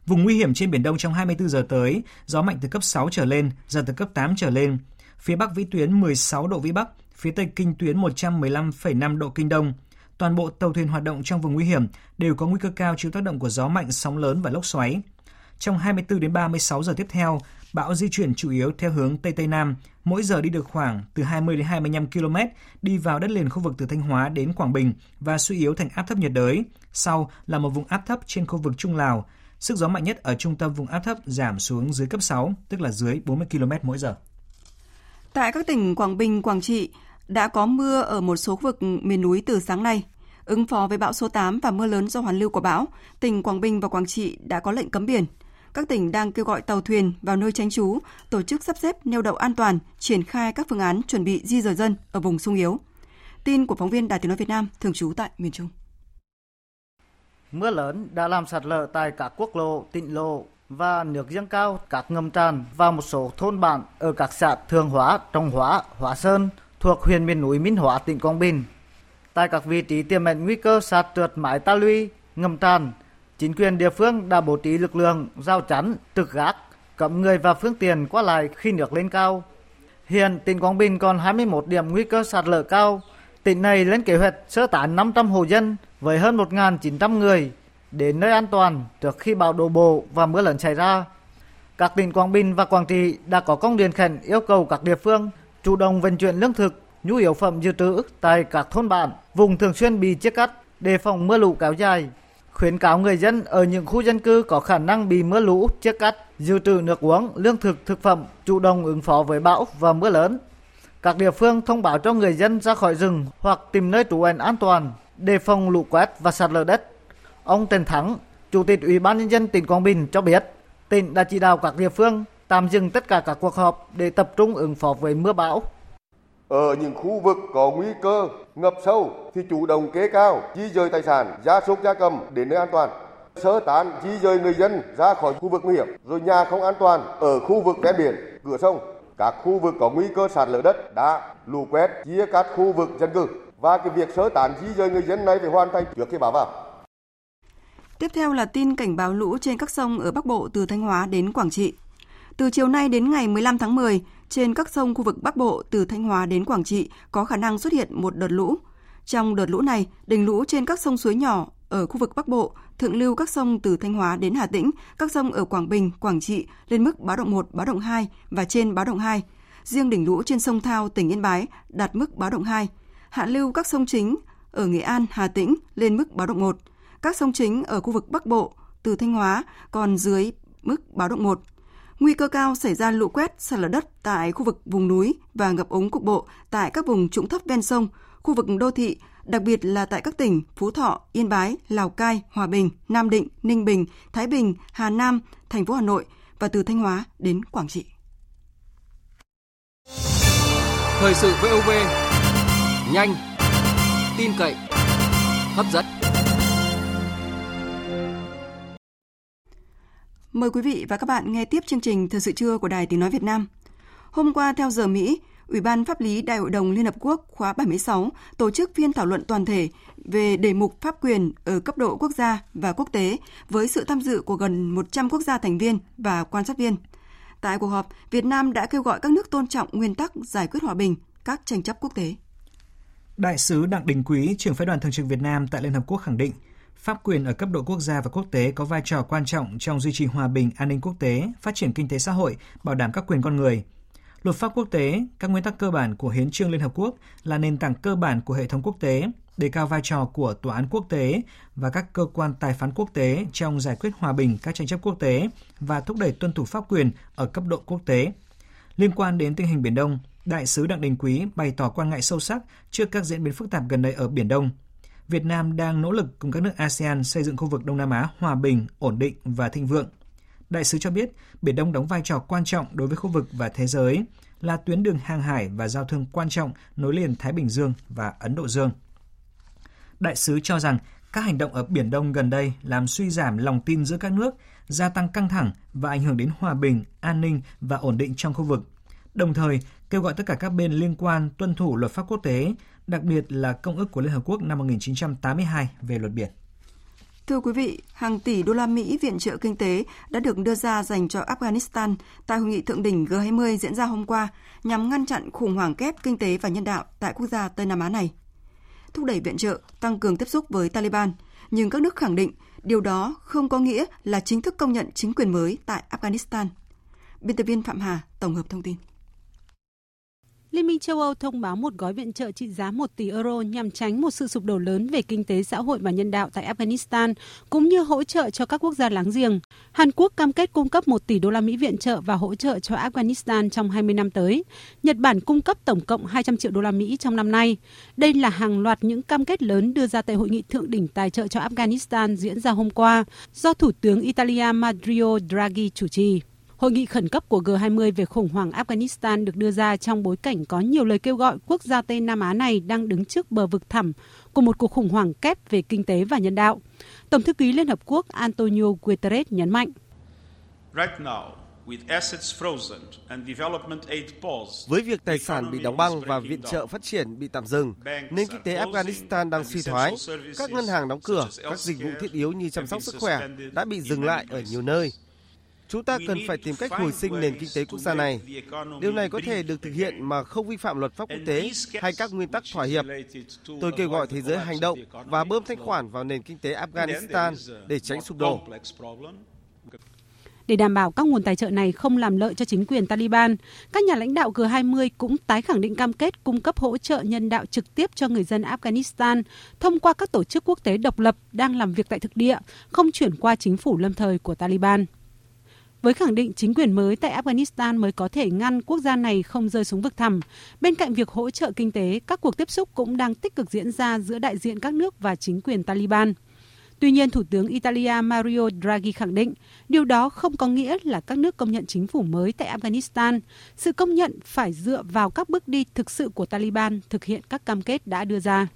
Vùng nguy hiểm trên Biển Đông trong 24 giờ tới, gió mạnh từ cấp 6 trở lên, giật từ cấp 8 trở lên. Phía Bắc vĩ tuyến 16 độ Vĩ Bắc, phía Tây kinh tuyến 115,5 độ Kinh Đông. Toàn bộ tàu thuyền hoạt động trong vùng nguy hiểm đều có nguy cơ cao chịu tác động của gió mạnh, sóng lớn và lốc xoáy. Trong 24 đến 36 giờ tiếp theo, bão di chuyển chủ yếu theo hướng Tây Tây Nam, mỗi giờ đi được khoảng từ 20 đến 25 km, đi vào đất liền khu vực từ Thanh Hóa đến Quảng Bình và suy yếu thành áp thấp nhiệt đới. Sau là một vùng áp thấp trên khu vực Trung Lào. Sức gió mạnh nhất ở trung tâm vùng áp thấp giảm xuống dưới cấp 6, tức là dưới 40 km mỗi giờ.
Tại các tỉnh Quảng Bình, Quảng Trị đã có mưa ở một số khu vực miền núi từ sáng nay. Ứng phó với bão số 8 và mưa lớn do hoàn lưu của bão, tỉnh Quảng Bình và Quảng Trị đã có lệnh cấm biển. Các tỉnh đang kêu gọi tàu thuyền vào nơi tránh trú, tổ chức sắp xếp neo đậu an toàn, triển khai các phương án chuẩn bị di rời dân ở vùng sung yếu. Tin của phóng viên Đài Tiếng nói Việt Nam thường trú tại miền Trung.
Mưa lớn đã làm sạt lở tại các quốc lộ, tỉnh lộ và nước dâng cao các ngầm tràn và một số thôn bản ở các xã Thường Hóa, Trong Hóa, Hóa Sơn thuộc huyện miền núi Minh Hóa, tỉnh Quảng Bình. Tại các vị trí tiềm ẩn nguy cơ sạt trượt mái ta luy, ngầm tràn, chính quyền địa phương đã bố trí lực lượng giao chắn, trực gác, cấm người và phương tiện qua lại khi nước lên cao. Hiện tỉnh Quảng Bình còn 21 điểm nguy cơ sạt lở cao. Tỉnh này lên kế hoạch sơ tán 500 hộ dân với hơn 1.900 người đến nơi an toàn trước khi bão đổ bộ và mưa lớn xảy ra. Các tỉnh Quảng Bình và Quảng Trị đã có công điện khẩn yêu cầu các địa phương chủ động vận chuyển lương thực, nhu yếu phẩm dự trữ tại các thôn bản, vùng thường xuyên bị chia cắt đề phòng mưa lũ kéo dài. Khuyến cáo người dân ở những khu dân cư có khả năng bị mưa lũ chia cắt, dự trữ nước uống, lương thực, thực phẩm, chủ động ứng phó với bão và mưa lớn. Các địa phương thông báo cho người dân ra khỏi rừng hoặc tìm nơi trú ẩn an toàn, đề phòng lũ quét và sạt lở đất. Ông Trần Thắng, Chủ tịch Ủy ban nhân dân tỉnh Quảng Bình cho biết, tỉnh đã chỉ đạo các địa phương tạm dừng tất cả các cuộc họp để tập trung ứng phó với mưa bão.
Ở những khu vực có nguy cơ ngập sâu thì chủ động kế cao, di dời tài sản, gia súc gia cầm đến nơi an toàn. Sơ tán di dời người dân ra khỏi khu vực nguy hiểm, rồi nhà không an toàn ở khu vực ven biển, cửa sông, các khu vực có nguy cơ sạt lở đất, đá, lũ quét, chia cắt khu vực dân cư và cái việc sơ tán di dời người dân này phải hoàn thành trước khi bão vào.
Tiếp theo là tin cảnh báo lũ trên các sông ở Bắc Bộ từ Thanh Hóa đến Quảng Trị. Từ chiều nay đến ngày 15 tháng 10, trên các sông khu vực Bắc Bộ từ Thanh Hóa đến Quảng Trị có khả năng xuất hiện một đợt lũ. Trong đợt lũ này, đỉnh lũ trên các sông suối nhỏ ở khu vực Bắc Bộ, thượng lưu các sông từ Thanh Hóa đến Hà Tĩnh, các sông ở Quảng Bình, Quảng Trị lên mức báo động 1, báo động 2 và trên báo động 2. Riêng đỉnh lũ trên sông Thao, tỉnh Yên Bái đạt mức báo động 2. Hạ lưu các sông chính ở Nghệ An, Hà Tĩnh lên mức báo động 1. Các sông chính ở khu vực Bắc Bộ từ Thanh Hóa còn dưới mức báo động 1. Nguy cơ cao xảy ra lũ quét, sạt lở đất tại khu vực vùng núi và ngập úng cục bộ tại các vùng trũng thấp ven sông, khu vực đô thị, đặc biệt là tại các tỉnh Phú Thọ, Yên Bái, Lào Cai, Hòa Bình, Nam Định, Ninh Bình, Thái Bình, Hà Nam, thành phố Hà Nội và từ Thanh Hóa đến Quảng Trị.
Thời sự VOV nhanh, tin cậy, hấp dẫn.
Mời quý vị và các bạn nghe tiếp chương trình Thời sự trưa của Đài Tiếng Nói Việt Nam. Hôm qua theo giờ Mỹ, Ủy ban Pháp lý Đại hội đồng Liên Hợp Quốc khóa 76 tổ chức phiên thảo luận toàn thể về đề mục pháp quyền ở cấp độ quốc gia và quốc tế với sự tham dự của gần 100 quốc gia thành viên và quan sát viên. Tại cuộc họp, Việt Nam đã kêu gọi các nước tôn trọng nguyên tắc giải quyết hòa bình các tranh chấp quốc tế.
Đại sứ Đặng Đình Quý, trưởng phái đoàn thường trực Việt Nam tại Liên Hợp Quốc khẳng định, pháp quyền ở cấp độ quốc gia và quốc tế có vai trò quan trọng trong duy trì hòa bình, an ninh quốc tế, phát triển kinh tế xã hội, bảo đảm các quyền con người. Luật pháp quốc tế, các nguyên tắc cơ bản của Hiến trương Liên Hợp Quốc là nền tảng cơ bản của hệ thống quốc tế, đề cao vai trò của tòa án quốc tế và các cơ quan tài phán quốc tế trong giải quyết hòa bình các tranh chấp quốc tế và thúc đẩy tuân thủ pháp quyền ở cấp độ quốc tế. Liên quan đến tình hình Biển Đông, Đại sứ Đặng Đình Quý bày tỏ quan ngại sâu sắc trước các diễn biến phức tạp gần đây ở Biển Đông. Việt Nam đang nỗ lực cùng các nước ASEAN xây dựng khu vực Đông Nam Á hòa bình, ổn định và thịnh vượng. Đại sứ cho biết, Biển Đông đóng vai trò quan trọng đối với khu vực và thế giới, là tuyến đường hàng hải và giao thương quan trọng nối liền Thái Bình Dương và Ấn Độ Dương. Đại sứ cho rằng các hành động ở Biển Đông gần đây làm suy giảm lòng tin giữa các nước, gia tăng căng thẳng và ảnh hưởng đến hòa bình, an ninh và ổn định trong khu vực. Đồng thời, kêu gọi tất cả các bên liên quan tuân thủ luật pháp quốc tế, đặc biệt là Công ước của Liên Hợp Quốc năm 1982 về luật biển.
Thưa quý vị, hàng tỷ đô la Mỹ viện trợ kinh tế đã được đưa ra dành cho Afghanistan tại hội nghị thượng đỉnh G20 diễn ra hôm qua nhằm ngăn chặn khủng hoảng kép kinh tế và nhân đạo tại quốc gia Tây Nam Á này. Thúc đẩy viện trợ, tăng cường tiếp xúc với Taliban, nhưng các nước khẳng định điều đó không có nghĩa là chính thức công nhận chính quyền mới tại Afghanistan. Biên tập viên Phạm Hà tổng hợp thông tin.
Liên minh châu Âu thông báo một gói viện trợ trị giá 1 tỷ euro nhằm tránh một sự sụp đổ lớn về kinh tế xã hội và nhân đạo tại Afghanistan, cũng như hỗ trợ cho các quốc gia láng giềng. Hàn Quốc cam kết cung cấp 1 tỷ đô la Mỹ viện trợ và hỗ trợ cho Afghanistan trong 20 năm tới. Nhật Bản cung cấp tổng cộng 200 triệu đô la Mỹ trong năm nay. Đây là hàng loạt những cam kết lớn đưa ra tại hội nghị thượng đỉnh tài trợ cho Afghanistan diễn ra hôm qua, do Thủ tướng Italia Mario Draghi chủ trì. Hội nghị khẩn cấp của G20 về khủng hoảng Afghanistan được đưa ra trong bối cảnh có nhiều lời kêu gọi quốc gia Tây Nam Á này đang đứng trước bờ vực thẳm của một cuộc khủng hoảng kép về kinh tế và nhân đạo. Tổng thư ký Liên Hợp Quốc Antonio Guterres nhấn mạnh.
Với việc tài sản bị đóng băng và viện trợ phát triển bị tạm dừng, nền kinh tế Afghanistan đang suy thoái. Các ngân hàng đóng cửa, các dịch vụ thiết yếu như chăm sóc sức khỏe đã bị dừng lại ở nhiều nơi. Chúng ta cần phải tìm cách hồi sinh nền kinh tế quốc gia này. Điều này có thể được thực hiện mà không vi phạm luật pháp quốc tế hay các nguyên tắc thỏa hiệp. Tôi kêu gọi thế giới hành động và bơm thanh khoản vào nền kinh tế Afghanistan để tránh sụp đổ.
Để đảm bảo các nguồn tài trợ này không làm lợi cho chính quyền Taliban, các nhà lãnh đạo G20 cũng tái khẳng định cam kết cung cấp hỗ trợ nhân đạo trực tiếp cho người dân Afghanistan thông qua các tổ chức quốc tế độc lập đang làm việc tại thực địa, không chuyển qua chính phủ lâm thời của Taliban với khẳng định chính quyền mới tại Afghanistan mới có thể ngăn quốc gia này không rơi xuống vực thẳm. Bên cạnh việc hỗ trợ kinh tế, các cuộc tiếp xúc cũng đang tích cực diễn ra giữa đại diện các nước và chính quyền Taliban. Tuy nhiên, Thủ tướng Italia Mario Draghi khẳng định điều đó không có nghĩa là các nước công nhận chính phủ mới tại Afghanistan. Sự công nhận phải dựa vào các bước đi thực sự của Taliban thực hiện các cam kết đã đưa ra.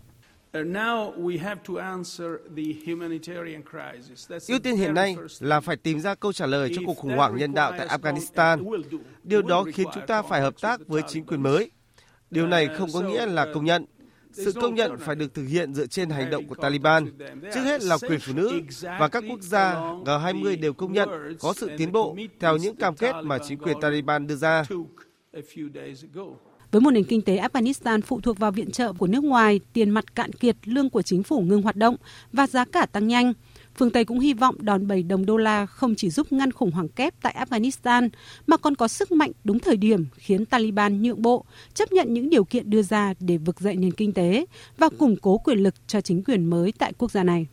Ưu tiên hiện nay là phải tìm ra câu trả lời cho cuộc khủng hoảng nhân đạo tại Afghanistan. Điều đó khiến chúng ta phải hợp tác với chính quyền mới. Điều này không có nghĩa là công nhận. Sự công nhận phải được thực hiện dựa trên hành động của Taliban. Trước hết là quyền phụ nữ và các quốc gia G20 đều công nhận có sự tiến bộ theo những cam kết mà chính quyền Taliban đưa ra.
Với một nền kinh tế Afghanistan phụ thuộc vào viện trợ của nước ngoài, tiền mặt cạn kiệt, lương của chính phủ ngừng hoạt động và giá cả tăng nhanh, phương Tây cũng hy vọng đòn bẩy đồng đô la không chỉ giúp ngăn khủng hoảng kép tại Afghanistan mà còn có sức mạnh đúng thời điểm khiến Taliban nhượng bộ, chấp nhận những điều kiện đưa ra để vực dậy nền kinh tế và củng cố quyền lực cho chính quyền mới tại quốc gia này.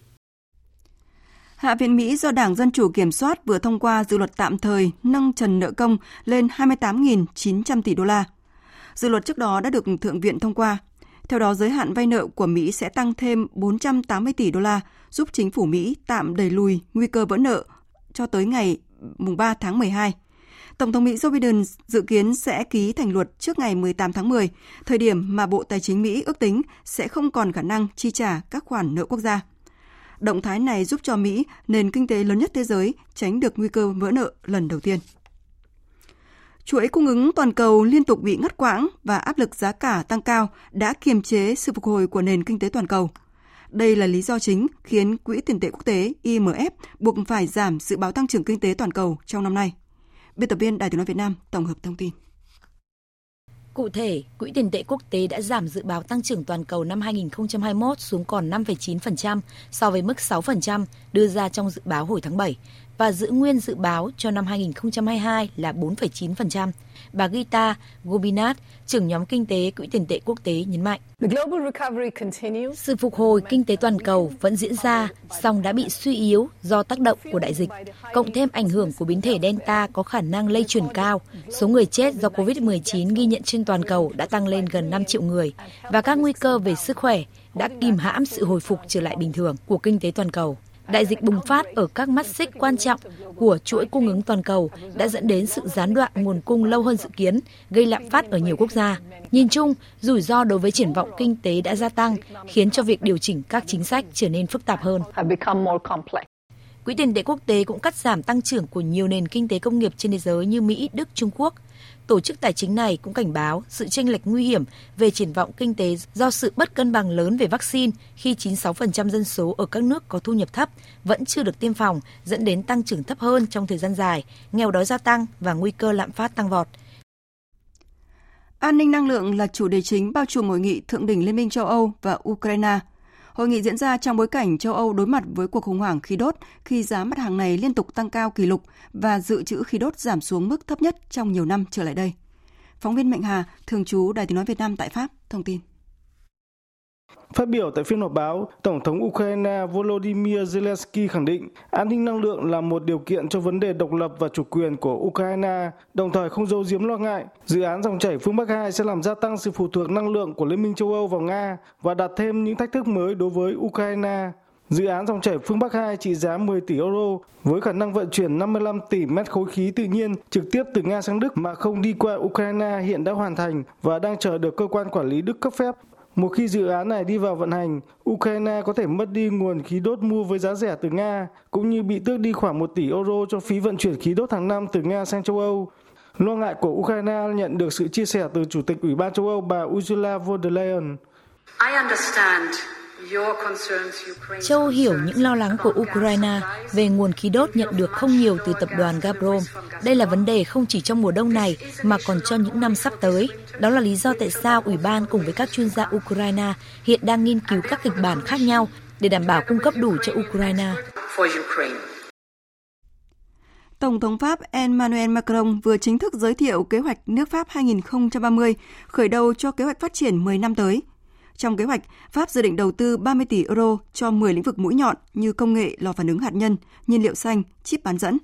Hạ viện Mỹ do Đảng Dân Chủ kiểm soát vừa thông qua dự luật tạm thời nâng trần nợ công lên 28.900 tỷ đô la. Dự luật trước đó đã được Thượng viện thông qua. Theo đó, giới hạn vay nợ của Mỹ sẽ tăng thêm 480 tỷ đô la, giúp chính phủ Mỹ tạm đẩy lùi nguy cơ vỡ nợ cho tới ngày 3 tháng 12. Tổng thống Mỹ Joe Biden dự kiến sẽ ký thành luật trước ngày 18 tháng 10, thời điểm mà Bộ Tài chính Mỹ ước tính sẽ không còn khả năng chi trả các khoản nợ quốc gia. Động thái này giúp cho Mỹ, nền kinh tế lớn nhất thế giới, tránh được nguy cơ vỡ nợ lần đầu tiên. Chuỗi cung ứng toàn cầu liên tục bị ngắt quãng và áp lực giá cả tăng cao đã kiềm chế sự phục hồi của nền kinh tế toàn cầu. Đây là lý do chính khiến Quỹ tiền tệ quốc tế IMF buộc phải giảm dự báo tăng trưởng kinh tế toàn cầu trong năm nay. Biên tập viên Đài tiếng nói Việt Nam tổng hợp thông tin.
Cụ thể, Quỹ tiền tệ quốc tế đã giảm dự báo tăng trưởng toàn cầu năm 2021 xuống còn 5,9% so với mức 6% đưa ra trong dự báo hồi tháng 7 và giữ nguyên dự báo cho năm 2022 là 4,9%. Bà Gita Gobinath, trưởng nhóm kinh tế Quỹ tiền tệ quốc tế nhấn mạnh. Sự phục hồi kinh tế toàn cầu vẫn diễn ra, song đã bị suy yếu do tác động của đại dịch, cộng thêm ảnh hưởng của biến thể Delta có khả năng lây truyền cao. Số người chết do COVID-19 ghi nhận trên toàn cầu đã tăng lên gần 5 triệu người và các nguy cơ về sức khỏe đã kìm hãm sự hồi phục trở lại bình thường của kinh tế toàn cầu đại dịch bùng phát ở các mắt xích quan trọng của chuỗi cung ứng toàn cầu đã dẫn đến sự gián đoạn nguồn cung lâu hơn dự kiến, gây lạm phát ở nhiều quốc gia. Nhìn chung, rủi ro đối với triển vọng kinh tế đã gia tăng, khiến cho việc điều chỉnh các chính sách trở nên phức tạp hơn. Quỹ tiền tệ quốc tế cũng cắt giảm tăng trưởng của nhiều nền kinh tế công nghiệp trên thế giới như Mỹ, Đức, Trung Quốc – Tổ chức tài chính này cũng cảnh báo sự chênh lệch nguy hiểm về triển vọng kinh tế do sự bất cân bằng lớn về vaccine khi 96% dân số ở các nước có thu nhập thấp vẫn chưa được tiêm phòng dẫn đến tăng trưởng thấp hơn trong thời gian dài, nghèo đói gia tăng và nguy cơ lạm phát tăng vọt.
An ninh năng lượng là chủ đề chính bao trùm hội nghị thượng đỉnh Liên minh châu Âu và Ukraine – Hội nghị diễn ra trong bối cảnh châu Âu đối mặt với cuộc khủng hoảng khí đốt khi giá mặt hàng này liên tục tăng cao kỷ lục và dự trữ khí đốt giảm xuống mức thấp nhất trong nhiều năm trở lại đây. Phóng viên Mạnh Hà, thường trú Đài Tiếng nói Việt Nam tại Pháp thông tin.
Phát biểu tại phiên họp báo, Tổng thống Ukraine Volodymyr Zelensky khẳng định an ninh năng lượng là một điều kiện cho vấn đề độc lập và chủ quyền của Ukraine, đồng thời không giấu giếm lo ngại dự án dòng chảy phương Bắc 2 sẽ làm gia tăng sự phụ thuộc năng lượng của Liên minh châu Âu vào Nga và đặt thêm những thách thức mới đối với Ukraine. Dự án dòng chảy phương Bắc 2 trị giá 10 tỷ euro với khả năng vận chuyển 55 tỷ mét khối khí tự nhiên trực tiếp từ Nga sang Đức mà không đi qua Ukraine hiện đã hoàn thành và đang chờ được cơ quan quản lý Đức cấp phép. Một khi dự án này đi vào vận hành, Ukraine có thể mất đi nguồn khí đốt mua với giá rẻ từ Nga, cũng như bị tước đi khoảng 1 tỷ euro cho phí vận chuyển khí đốt hàng năm từ Nga sang châu Âu. Lo ngại của Ukraine nhận được sự chia sẻ từ Chủ tịch Ủy ban châu Âu bà Ursula von der Leyen. I understand
Châu hiểu những lo lắng của Ukraine về nguồn khí đốt nhận được không nhiều từ tập đoàn Gazprom. Đây là vấn đề không chỉ trong mùa đông này mà còn cho những năm sắp tới. Đó là lý do tại sao Ủy ban cùng với các chuyên gia Ukraine hiện đang nghiên cứu các kịch bản khác nhau để đảm bảo cung cấp đủ cho Ukraine.
Tổng thống Pháp Emmanuel Macron vừa chính thức giới thiệu kế hoạch nước Pháp 2030, khởi đầu cho kế hoạch phát triển 10 năm tới – trong kế hoạch, Pháp dự định đầu tư 30 tỷ euro cho 10 lĩnh vực mũi nhọn như công nghệ lò phản ứng hạt nhân, nhiên liệu xanh, chip bán dẫn.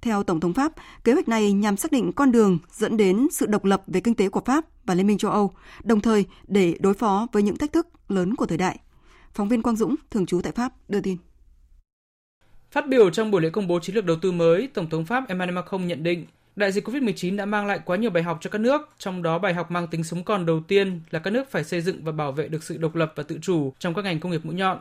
Theo Tổng thống Pháp, kế hoạch này nhằm xác định con đường dẫn đến sự độc lập về kinh tế của Pháp và Liên minh châu Âu, đồng thời để đối phó với những thách thức lớn của thời đại. Phóng viên Quang Dũng, thường trú tại Pháp, đưa tin.
Phát biểu trong buổi lễ công bố chiến lược đầu tư mới, Tổng thống Pháp Emmanuel Macron nhận định Đại dịch COVID-19 đã mang lại quá nhiều bài học cho các nước, trong đó bài học mang tính sống còn đầu tiên là các nước phải xây dựng và bảo vệ được sự độc lập và tự chủ trong các ngành công nghiệp mũi nhọn.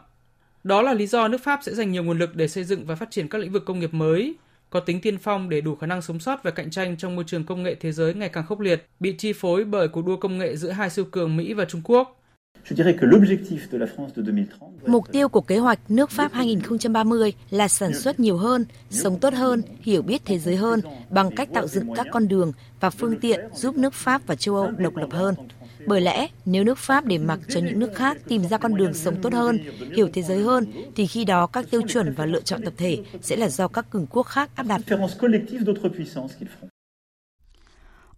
Đó là lý do nước Pháp sẽ dành nhiều nguồn lực để xây dựng và phát triển các lĩnh vực công nghiệp mới, có tính tiên phong để đủ khả năng sống sót và cạnh tranh trong môi trường công nghệ thế giới ngày càng khốc liệt, bị chi phối bởi cuộc đua công nghệ giữa hai siêu cường Mỹ và Trung Quốc.
Mục tiêu của kế hoạch nước Pháp 2030 là sản xuất nhiều hơn, sống tốt hơn, hiểu biết thế giới hơn bằng cách tạo dựng các con đường và phương tiện giúp nước Pháp và châu Âu độc lập hơn. Bởi lẽ, nếu nước Pháp để mặc cho những nước khác tìm ra con đường sống tốt hơn, hiểu thế giới hơn, thì khi đó các tiêu chuẩn và lựa chọn tập thể sẽ là do các cường quốc khác áp đặt.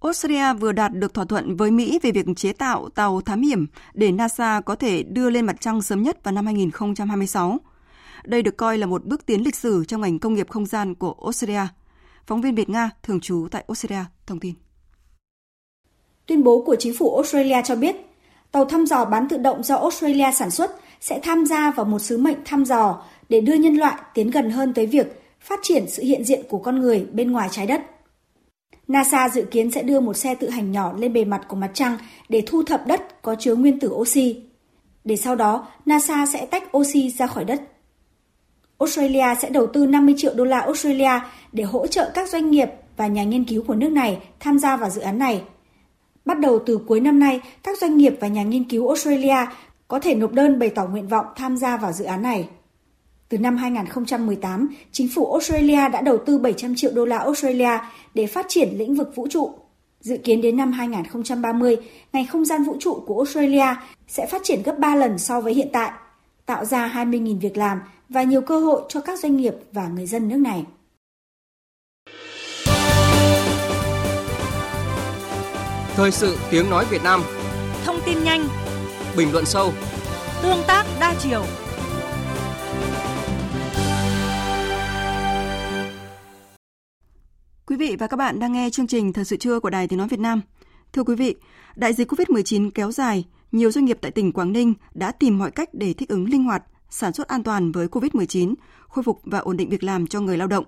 Australia vừa đạt được thỏa thuận với Mỹ về việc chế tạo tàu thám hiểm để NASA có thể đưa lên mặt trăng sớm nhất vào năm 2026. Đây được coi là một bước tiến lịch sử trong ngành công nghiệp không gian của Australia. Phóng viên Việt Nga thường trú tại Australia thông tin.
Tuyên bố của chính phủ Australia cho biết, tàu thăm dò bán tự động do Australia sản xuất sẽ tham gia vào một sứ mệnh thăm dò để đưa nhân loại tiến gần hơn tới việc phát triển sự hiện diện của con người bên ngoài trái đất. NASA dự kiến sẽ đưa một xe tự hành nhỏ lên bề mặt của mặt trăng để thu thập đất có chứa nguyên tử oxy. Để sau đó, NASA sẽ tách oxy ra khỏi đất. Australia sẽ đầu tư 50 triệu đô la Australia để hỗ trợ các doanh nghiệp và nhà nghiên cứu của nước này tham gia vào dự án này. Bắt đầu từ cuối năm nay, các doanh nghiệp và nhà nghiên cứu Australia có thể nộp đơn bày tỏ nguyện vọng tham gia vào dự án này. Từ năm 2018, chính phủ Australia đã đầu tư 700 triệu đô la Australia để phát triển lĩnh vực vũ trụ. Dự kiến đến năm 2030, ngành không gian vũ trụ của Australia sẽ phát triển gấp 3 lần so với hiện tại, tạo ra 20.000 việc làm và nhiều cơ hội cho các doanh nghiệp và người dân nước này.
Thời sự tiếng nói Việt Nam
Thông tin nhanh
Bình luận sâu
Tương tác đa chiều
Quý vị và các bạn đang nghe chương trình Thời sự trưa của Đài Tiếng Nói Việt Nam. Thưa quý vị, đại dịch COVID-19 kéo dài, nhiều doanh nghiệp tại tỉnh Quảng Ninh đã tìm mọi cách để thích ứng linh hoạt, sản xuất an toàn với COVID-19, khôi phục và ổn định việc làm cho người lao động.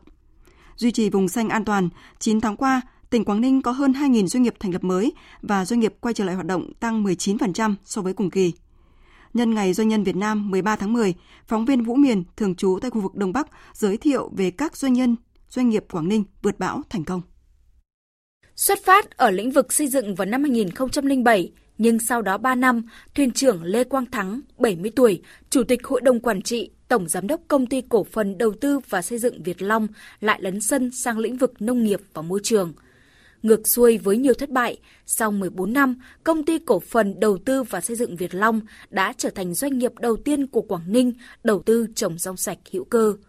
Duy trì vùng xanh an toàn, 9 tháng qua, tỉnh Quảng Ninh có hơn 2.000 doanh nghiệp thành lập mới và doanh nghiệp quay trở lại hoạt động tăng 19% so với cùng kỳ. Nhân ngày Doanh nhân Việt Nam 13 tháng 10, phóng viên Vũ Miền, thường trú tại khu vực Đông Bắc, giới thiệu về các doanh nhân doanh nghiệp Quảng Ninh vượt bão thành công.
Xuất phát ở lĩnh vực xây dựng vào năm 2007, nhưng sau đó 3 năm, thuyền trưởng Lê Quang Thắng, 70 tuổi, Chủ tịch Hội đồng Quản trị, Tổng Giám đốc Công ty Cổ phần Đầu tư và Xây dựng Việt Long lại lấn sân sang lĩnh vực nông nghiệp và môi trường. Ngược xuôi với nhiều thất bại, sau 14 năm, Công ty Cổ phần Đầu tư và Xây dựng Việt Long đã trở thành doanh nghiệp đầu tiên của Quảng Ninh đầu tư trồng rau sạch hữu cơ –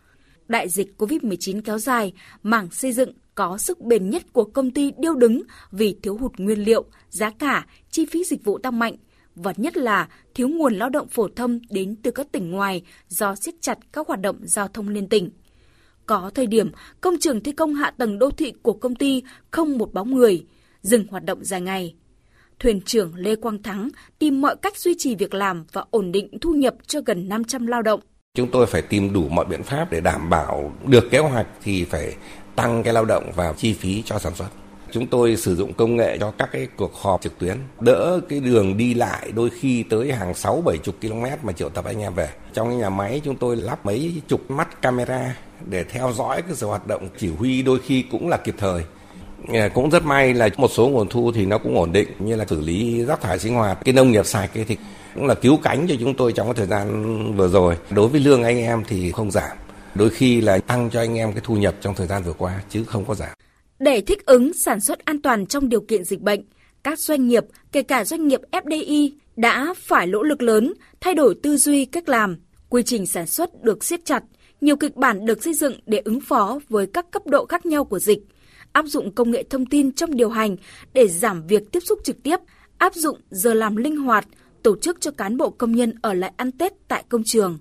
đại dịch COVID-19 kéo dài, mảng xây dựng có sức bền nhất của công ty điêu đứng vì thiếu hụt nguyên liệu, giá cả, chi phí dịch vụ tăng mạnh và nhất là thiếu nguồn lao động phổ thông đến từ các tỉnh ngoài do siết chặt các hoạt động giao thông liên tỉnh. Có thời điểm, công trường thi công hạ tầng đô thị của công ty không một bóng người, dừng hoạt động dài ngày. Thuyền trưởng Lê Quang Thắng tìm mọi cách duy trì việc làm và ổn định thu nhập cho gần 500 lao động.
Chúng tôi phải tìm đủ mọi biện pháp để đảm bảo được kế hoạch thì phải tăng cái lao động và chi phí cho sản xuất. Chúng tôi sử dụng công nghệ cho các cái cuộc họp trực tuyến, đỡ cái đường đi lại đôi khi tới hàng 6 70 km mà triệu tập anh em về. Trong cái nhà máy chúng tôi lắp mấy chục mắt camera để theo dõi cái sự hoạt động chỉ huy đôi khi cũng là kịp thời. Ờ, cũng rất may là một số nguồn thu thì nó cũng ổn định như là xử lý rác thải sinh hoạt, cái nông nghiệp sạch ấy thì cũng là cứu cánh cho chúng tôi trong cái thời gian vừa rồi. Đối với lương anh em thì không giảm, đôi khi là tăng cho anh em cái thu nhập trong thời gian vừa qua chứ không có giảm.
Để thích ứng sản xuất an toàn trong điều kiện dịch bệnh, các doanh nghiệp, kể cả doanh nghiệp FDI, đã phải nỗ lực lớn, thay đổi tư duy cách làm. Quy trình sản xuất được siết chặt, nhiều kịch bản được xây dựng để ứng phó với các cấp độ khác nhau của dịch, áp dụng công nghệ thông tin trong điều hành để giảm việc tiếp xúc trực tiếp, áp dụng giờ làm linh hoạt, tổ chức cho cán bộ công nhân ở lại ăn Tết tại công trường.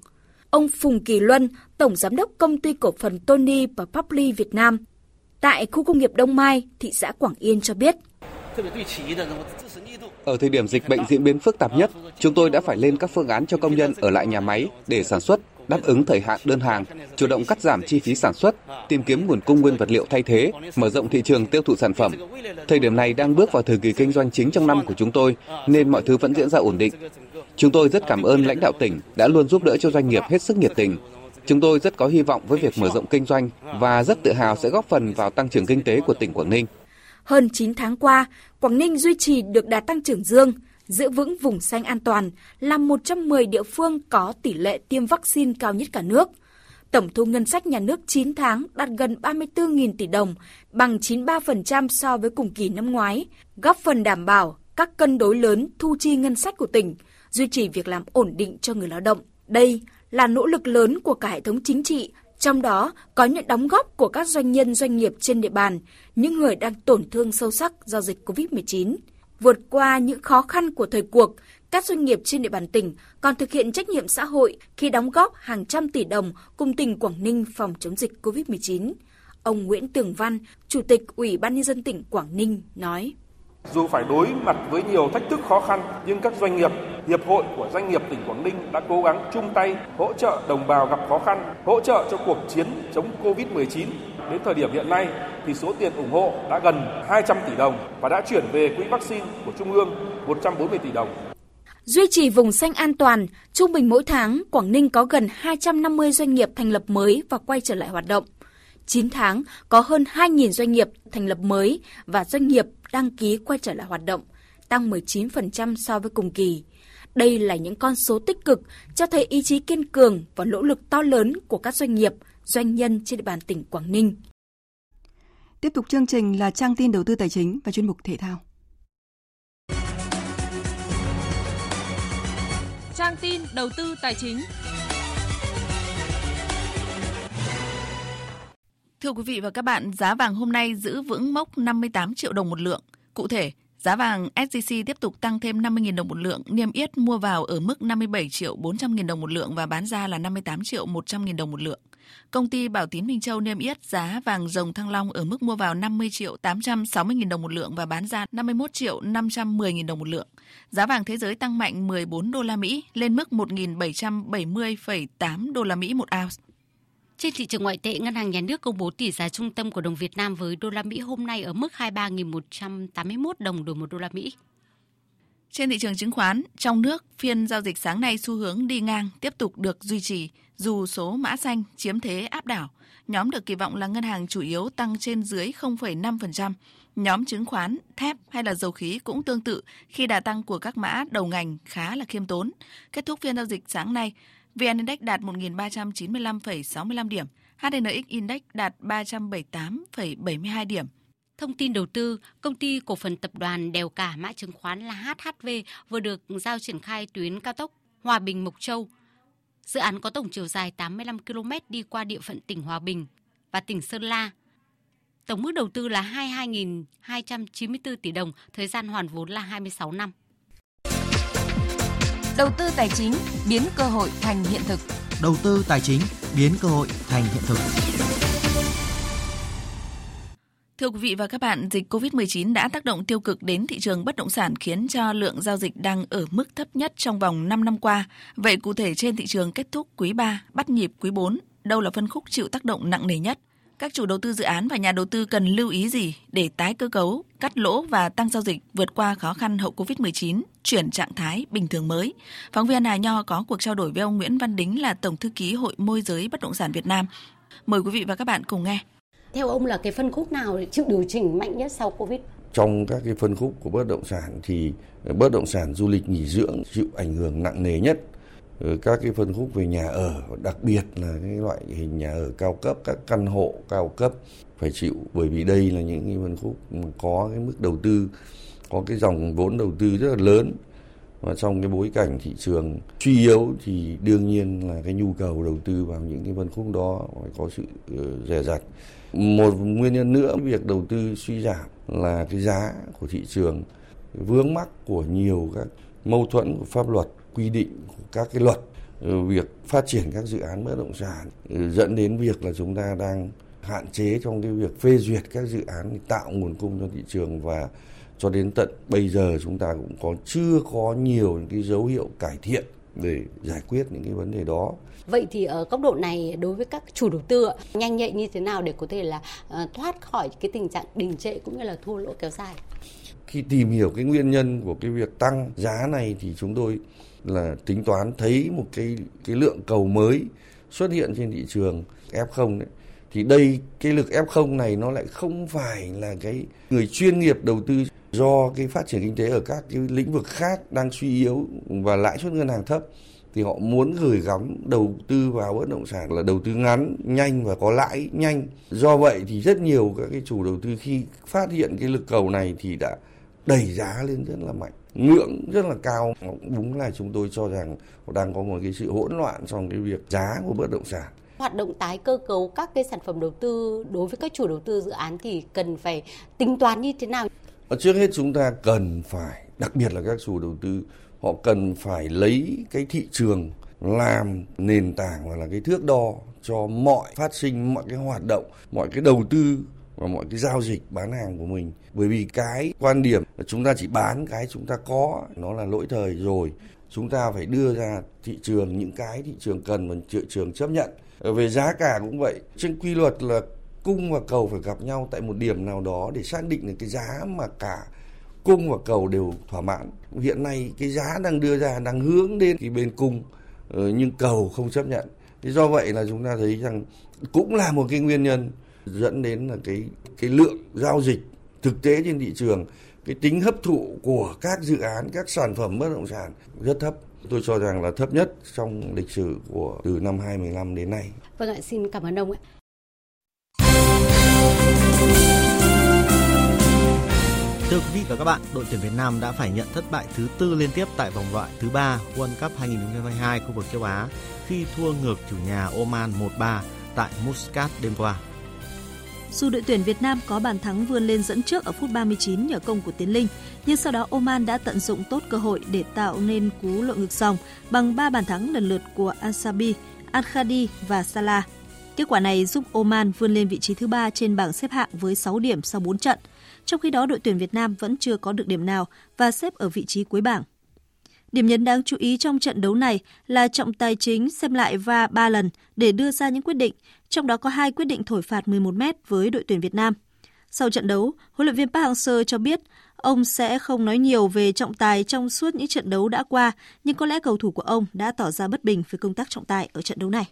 Ông Phùng Kỳ Luân, Tổng Giám đốc Công ty Cổ phần Tony và Publi Việt Nam, tại khu công nghiệp Đông Mai, thị xã Quảng Yên cho biết.
Ở thời điểm dịch bệnh diễn biến phức tạp nhất, chúng tôi đã phải lên các phương án cho công nhân ở lại nhà máy để sản xuất, đáp ứng thời hạn đơn hàng, chủ động cắt giảm chi phí sản xuất, tìm kiếm nguồn cung nguyên vật liệu thay thế, mở rộng thị trường tiêu thụ sản phẩm. Thời điểm này đang bước vào thời kỳ kinh doanh chính trong năm của chúng tôi, nên mọi thứ vẫn diễn ra ổn định. Chúng tôi rất cảm ơn lãnh đạo tỉnh đã luôn giúp đỡ cho doanh nghiệp hết sức nhiệt tình, Chúng tôi rất có hy vọng với việc mở rộng kinh doanh và rất tự hào sẽ góp phần vào tăng trưởng kinh tế của tỉnh Quảng Ninh.
Hơn 9 tháng qua, Quảng Ninh duy trì được đà tăng trưởng dương, giữ vững vùng xanh an toàn, là một trong 10 địa phương có tỷ lệ tiêm vaccine cao nhất cả nước. Tổng thu ngân sách nhà nước 9 tháng đạt gần 34.000 tỷ đồng, bằng 93% so với cùng kỳ năm ngoái, góp phần đảm bảo các cân đối lớn thu chi ngân sách của tỉnh, duy trì việc làm ổn định cho người lao động. Đây là nỗ lực lớn của cả hệ thống chính trị, trong đó có những đóng góp của các doanh nhân doanh nghiệp trên địa bàn, những người đang tổn thương sâu sắc do dịch COVID-19. Vượt qua những khó khăn của thời cuộc, các doanh nghiệp trên địa bàn tỉnh còn thực hiện trách nhiệm xã hội khi đóng góp hàng trăm tỷ đồng cùng tỉnh Quảng Ninh phòng chống dịch COVID-19. Ông Nguyễn Tường Văn, Chủ tịch Ủy ban Nhân dân tỉnh Quảng Ninh nói.
Dù phải đối mặt với nhiều thách thức khó khăn, nhưng các doanh nghiệp, hiệp hội của doanh nghiệp tỉnh Quảng Ninh đã cố gắng chung tay hỗ trợ đồng bào gặp khó khăn, hỗ trợ cho cuộc chiến chống Covid-19. Đến thời điểm hiện nay thì số tiền ủng hộ đã gần 200 tỷ đồng và đã chuyển về quỹ vaccine của Trung ương 140 tỷ đồng.
Duy trì vùng xanh an toàn, trung bình mỗi tháng Quảng Ninh có gần 250 doanh nghiệp thành lập mới và quay trở lại hoạt động. 9 tháng có hơn 2.000 doanh nghiệp thành lập mới và doanh nghiệp đăng ký quay trở lại hoạt động, tăng 19% so với cùng kỳ. Đây là những con số tích cực cho thấy ý chí kiên cường và nỗ lực to lớn của các doanh nghiệp, doanh nhân trên địa bàn tỉnh Quảng Ninh.
Tiếp tục chương trình là trang tin đầu tư tài chính và chuyên mục thể thao.
Trang tin đầu tư tài chính. Thưa quý vị và các bạn, giá vàng hôm nay giữ vững mốc 58 triệu đồng một lượng. Cụ thể, giá vàng SJC tiếp tục tăng thêm 50.000 đồng một lượng, niêm yết mua vào ở mức 57 triệu 400.000 đồng một lượng và bán ra là 58 triệu 100.000 đồng một lượng. Công ty Bảo Tín Minh Châu niêm yết giá vàng rồng thăng long ở mức mua vào 50 triệu 860.000 đồng một lượng và bán ra 51 triệu 510.000 đồng một lượng. Giá vàng thế giới tăng mạnh 14 đô la Mỹ lên mức 1.770,8 đô la Mỹ một ounce.
Trên thị trường ngoại tệ, Ngân hàng Nhà nước công bố tỷ giá trung tâm của đồng Việt Nam với đô la Mỹ hôm nay ở mức 23.181 đồng đổi một đô la Mỹ.
Trên thị trường chứng khoán, trong nước, phiên giao dịch sáng nay xu hướng đi ngang tiếp tục được duy trì dù số mã xanh chiếm thế áp đảo. Nhóm được kỳ vọng là ngân hàng chủ yếu tăng trên dưới 0,5%. Nhóm chứng khoán, thép hay là dầu khí cũng tương tự khi đà tăng của các mã đầu ngành khá là khiêm tốn. Kết thúc phiên giao dịch sáng nay, VN Index đạt 1.395,65 điểm, HNX Index đạt 378,72 điểm.
Thông tin đầu tư, công ty cổ phần tập đoàn Đèo Cả mã chứng khoán là HHV vừa được giao triển khai tuyến cao tốc Hòa Bình Mộc Châu. Dự án có tổng chiều dài 85 km đi qua địa phận tỉnh Hòa Bình và tỉnh Sơn La. Tổng mức đầu tư là 22.294 tỷ đồng, thời gian hoàn vốn là 26 năm.
Đầu tư tài chính biến cơ hội thành hiện thực.
Đầu tư tài chính biến cơ hội thành hiện thực.
Thưa quý vị và các bạn, dịch COVID-19 đã tác động tiêu cực đến thị trường bất động sản khiến cho lượng giao dịch đang ở mức thấp nhất trong vòng 5 năm qua. Vậy cụ thể trên thị trường kết thúc quý 3, bắt nhịp quý 4, đâu là phân khúc chịu tác động nặng nề nhất? Các chủ đầu tư dự án và nhà đầu tư cần lưu ý gì để tái cơ cấu, cắt lỗ và tăng giao dịch vượt qua khó khăn hậu Covid-19, chuyển trạng thái bình thường mới? Phóng viên Hà Nho có cuộc trao đổi với ông Nguyễn Văn Đính là Tổng thư ký Hội Môi giới Bất động sản Việt Nam. Mời quý vị và các bạn cùng nghe.
Theo ông là cái phân khúc nào chịu điều chỉnh mạnh nhất sau Covid?
Trong các cái phân khúc của bất động sản thì ờ, bất động sản du lịch nghỉ dưỡng chịu ảnh hưởng nặng nề nhất. Ờ, các cái phân khúc về nhà ở, đặc biệt là cái loại hình nhà ở cao cấp, các căn hộ cao cấp phải chịu bởi vì đây là những cái phân khúc có cái mức đầu tư, có cái dòng vốn đầu tư rất là lớn và trong cái bối cảnh thị trường suy yếu thì đương nhiên là cái nhu cầu đầu tư vào những cái phân khúc đó phải có sự ờ, rẻ rặt một nguyên nhân nữa, việc đầu tư suy giảm là cái giá của thị trường vướng mắc của nhiều các mâu thuẫn của pháp luật, quy định của các cái luật. Ừ, việc phát triển các dự án bất động sản ừ, dẫn đến việc là chúng ta đang hạn chế trong cái việc phê duyệt các dự án tạo nguồn cung cho thị trường và cho đến tận bây giờ chúng ta cũng có, chưa có nhiều những cái dấu hiệu cải thiện để giải quyết những cái vấn đề đó.
Vậy thì ở góc độ này đối với các chủ đầu tư nhanh nhạy như thế nào để có thể là ờ, thoát khỏi cái tình trạng đình trệ cũng như là thua lỗ kéo dài?
Khi tìm hiểu cái nguyên nhân của cái việc tăng giá này thì chúng tôi là tính toán thấy một cái cái lượng cầu mới xuất hiện trên thị trường F0 đấy thì đây cái lực F0 này nó lại không phải là cái người chuyên nghiệp đầu tư do cái phát triển kinh tế ở các cái lĩnh vực khác đang suy yếu và lãi suất ngân hàng thấp thì họ muốn gửi gắm đầu tư vào bất động sản là đầu tư ngắn, nhanh và có lãi nhanh. Do vậy thì rất nhiều các cái chủ đầu tư khi phát hiện cái lực cầu này thì đã đẩy giá lên rất là mạnh ngưỡng rất là cao đúng là chúng tôi cho rằng đang có một cái sự hỗn loạn trong cái việc giá của bất động sản
hoạt động tái cơ cấu các cái sản phẩm đầu tư đối với các chủ đầu tư dự án thì cần phải tính toán như thế nào?
Và trước hết chúng ta cần phải, đặc biệt là các chủ đầu tư, họ cần phải lấy cái thị trường làm nền tảng và là cái thước đo cho mọi phát sinh mọi cái hoạt động, mọi cái đầu tư và mọi cái giao dịch bán hàng của mình. Bởi vì cái quan điểm là chúng ta chỉ bán cái chúng ta có, nó là lỗi thời rồi. Chúng ta phải đưa ra thị trường những cái thị trường cần và thị trường chấp nhận về giá cả cũng vậy trên quy luật là cung và cầu phải gặp nhau tại một điểm nào đó để xác định được cái giá mà cả cung và cầu đều thỏa mãn hiện nay cái giá đang đưa ra đang hướng đến cái bên cung ờ, nhưng cầu không chấp nhận thế do vậy là chúng ta thấy rằng cũng là một cái nguyên nhân dẫn đến là cái cái lượng giao dịch thực tế trên thị trường cái tính hấp thụ của các dự án các sản phẩm bất động sản rất thấp Tôi cho rằng là thấp nhất trong lịch sử của từ năm 2015 đến nay.
Vâng ạ, xin cảm ơn ông ạ.
Thưa quý vị và các bạn, đội tuyển Việt Nam đã phải nhận thất bại thứ tư liên tiếp tại vòng loại thứ ba World Cup 2022 khu vực châu Á khi thua ngược chủ nhà Oman 1-3 tại Muscat đêm qua.
Dù đội tuyển Việt Nam có bàn thắng vươn lên dẫn trước ở phút 39 nhờ công của Tiến Linh, nhưng sau đó Oman đã tận dụng tốt cơ hội để tạo nên cú lội ngược dòng bằng 3 bàn thắng lần lượt của Ansabi, Al-Khadi và Salah. Kết quả này giúp Oman vươn lên vị trí thứ ba trên bảng xếp hạng với 6 điểm sau 4 trận. Trong khi đó, đội tuyển Việt Nam vẫn chưa có được điểm nào và xếp ở vị trí cuối bảng. Điểm nhấn đáng chú ý trong trận đấu này là trọng tài chính xem lại va 3 lần để đưa ra những quyết định, trong đó có hai quyết định thổi phạt 11 m với đội tuyển Việt Nam. Sau trận đấu, huấn luyện viên Park Hang-seo cho biết ông sẽ không nói nhiều về trọng tài trong suốt những trận đấu đã qua, nhưng có lẽ cầu thủ của ông đã tỏ ra bất bình với công tác trọng tài ở trận đấu này.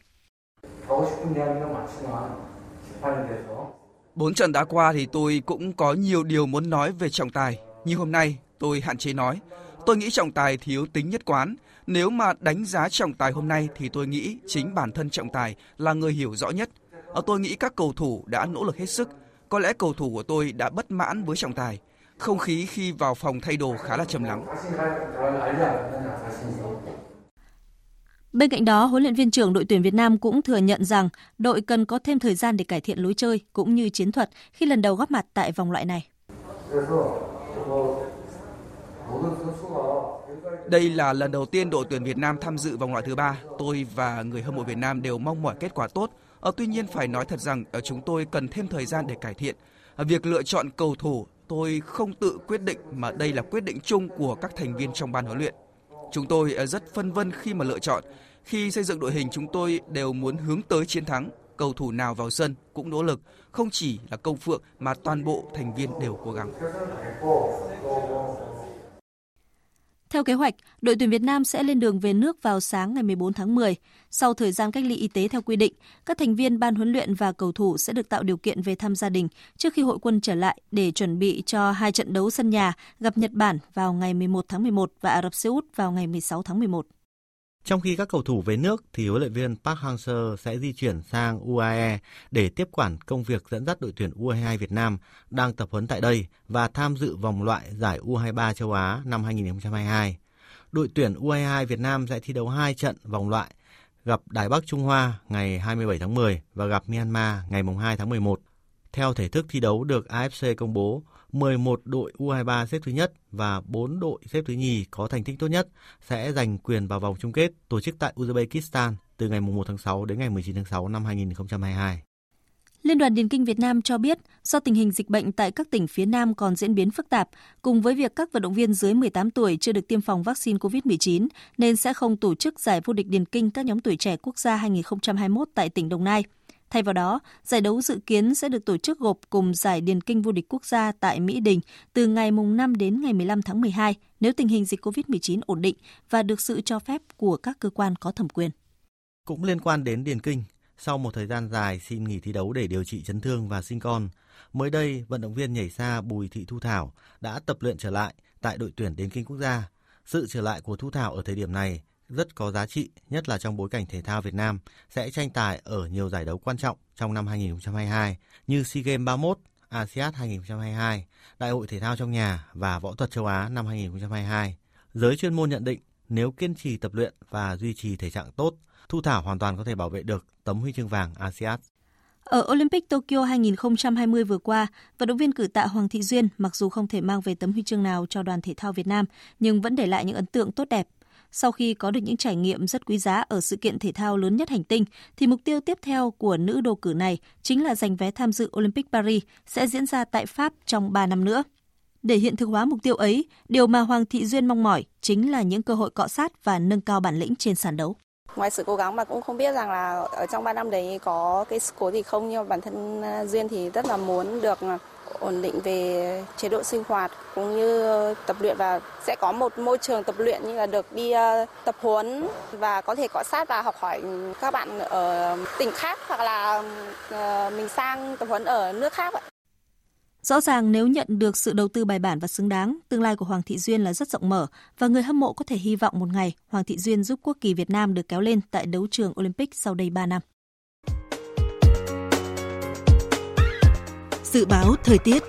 Bốn trận đã qua thì tôi cũng có nhiều điều muốn nói về trọng tài, nhưng hôm nay tôi hạn chế nói. Tôi nghĩ trọng tài thiếu tính nhất quán. Nếu mà đánh giá trọng tài hôm nay thì tôi nghĩ chính bản thân trọng tài là người hiểu rõ nhất. Ờ, tôi nghĩ các cầu thủ đã nỗ lực hết sức. Có lẽ cầu thủ của tôi đã bất mãn với trọng tài. Không khí khi vào phòng thay đồ khá là trầm lắng.
Bên cạnh đó, huấn luyện viên trưởng đội tuyển Việt Nam cũng thừa nhận rằng đội cần có thêm thời gian để cải thiện lối chơi cũng như chiến thuật khi lần đầu góp mặt tại vòng loại này.
Đây là lần đầu tiên đội tuyển Việt Nam tham dự vòng loại thứ ba. Tôi và người hâm mộ Việt Nam đều mong mỏi kết quả tốt. Ở tuy nhiên phải nói thật rằng ở chúng tôi cần thêm thời gian để cải thiện. Ở việc lựa chọn cầu thủ, tôi không tự quyết định mà đây là quyết định chung của các thành viên trong ban huấn luyện. Chúng tôi rất phân vân khi mà lựa chọn. Khi xây dựng đội hình chúng tôi đều muốn hướng tới chiến thắng. Cầu thủ nào vào sân cũng nỗ lực, không chỉ là Công Phượng mà toàn bộ thành viên đều cố gắng.
Theo kế hoạch, đội tuyển Việt Nam sẽ lên đường về nước vào sáng ngày 14 tháng 10. Sau thời gian cách ly y tế theo quy định, các thành viên ban huấn luyện và cầu thủ sẽ được tạo điều kiện về thăm gia đình trước khi hội quân trở lại để chuẩn bị cho hai trận đấu sân nhà gặp Nhật Bản vào ngày 11 tháng 11 và Ả Rập Xê Út vào ngày 16 tháng 11.
Trong khi các cầu thủ về nước thì huấn luyện viên Park Hang-seo sẽ di chuyển sang UAE để tiếp quản công việc dẫn dắt đội tuyển U22 Việt Nam đang tập huấn tại đây và tham dự vòng loại giải U23 châu Á năm 2022. Đội tuyển U22 Việt Nam sẽ thi đấu 2 trận vòng loại gặp Đài Bắc Trung Hoa ngày 27 tháng 10 và gặp Myanmar ngày 2 tháng 11. Theo thể thức thi đấu được AFC công bố, 11 đội U23 xếp thứ nhất và 4 đội xếp thứ nhì có thành tích tốt nhất sẽ giành quyền vào vòng chung kết tổ chức tại Uzbekistan từ ngày 1 tháng 6 đến ngày 19 tháng 6 năm 2022.
Liên đoàn Điền kinh Việt Nam cho biết, do tình hình dịch bệnh tại các tỉnh phía Nam còn diễn biến phức tạp, cùng với việc các vận động viên dưới 18 tuổi chưa được tiêm phòng vaccine COVID-19, nên sẽ không tổ chức giải vô địch Điền kinh các nhóm tuổi trẻ quốc gia 2021 tại tỉnh Đồng Nai. Thay vào đó, giải đấu dự kiến sẽ được tổ chức gộp cùng giải điền kinh vô địch quốc gia tại Mỹ Đình từ ngày mùng 5 đến ngày 15 tháng 12 nếu tình hình dịch COVID-19 ổn định và được sự cho phép của các cơ quan có thẩm quyền.
Cũng liên quan đến điền kinh, sau một thời gian dài xin nghỉ thi đấu để điều trị chấn thương và sinh con, mới đây vận động viên nhảy xa Bùi Thị Thu Thảo đã tập luyện trở lại tại đội tuyển điền kinh quốc gia. Sự trở lại của Thu Thảo ở thời điểm này rất có giá trị, nhất là trong bối cảnh thể thao Việt Nam sẽ tranh tài ở nhiều giải đấu quan trọng trong năm 2022 như SEA Games 31, ASEAN 2022, Đại hội thể thao trong nhà và Võ thuật châu Á năm 2022. Giới chuyên môn nhận định nếu kiên trì tập luyện và duy trì thể trạng tốt, Thu Thảo hoàn toàn có thể bảo vệ được tấm huy chương vàng ASEAN.
Ở Olympic Tokyo 2020 vừa qua, vận động viên cử tạ Hoàng Thị Duyên mặc dù không thể mang về tấm huy chương nào cho đoàn thể thao Việt Nam, nhưng vẫn để lại những ấn tượng tốt đẹp sau khi có được những trải nghiệm rất quý giá ở sự kiện thể thao lớn nhất hành tinh, thì mục tiêu tiếp theo của nữ đồ cử này chính là giành vé tham dự Olympic Paris sẽ diễn ra tại Pháp trong 3 năm nữa. Để hiện thực hóa mục tiêu ấy, điều mà Hoàng Thị Duyên mong mỏi chính là những cơ hội cọ sát và nâng cao bản lĩnh trên sàn đấu.
Ngoài sự cố gắng mà cũng không biết rằng là ở trong 3 năm đấy có cái sự cố gì không nhưng mà bản thân Duyên thì rất là muốn được ổn định về chế độ sinh hoạt cũng như tập luyện và sẽ có một môi trường tập luyện như là được đi ờ, tập huấn và có thể cọ sát và học hỏi các bạn ở tỉnh khác hoặc là ờ, mình sang tập huấn ở nước khác ạ.
Rõ ràng nếu nhận được sự đầu tư bài bản và xứng đáng, tương lai của Hoàng Thị Duyên là rất rộng mở và người hâm mộ có thể hy vọng một ngày Hoàng Thị Duyên giúp quốc kỳ Việt Nam được kéo lên tại đấu trường Olympic sau đây 3 năm.
Dự báo thời tiết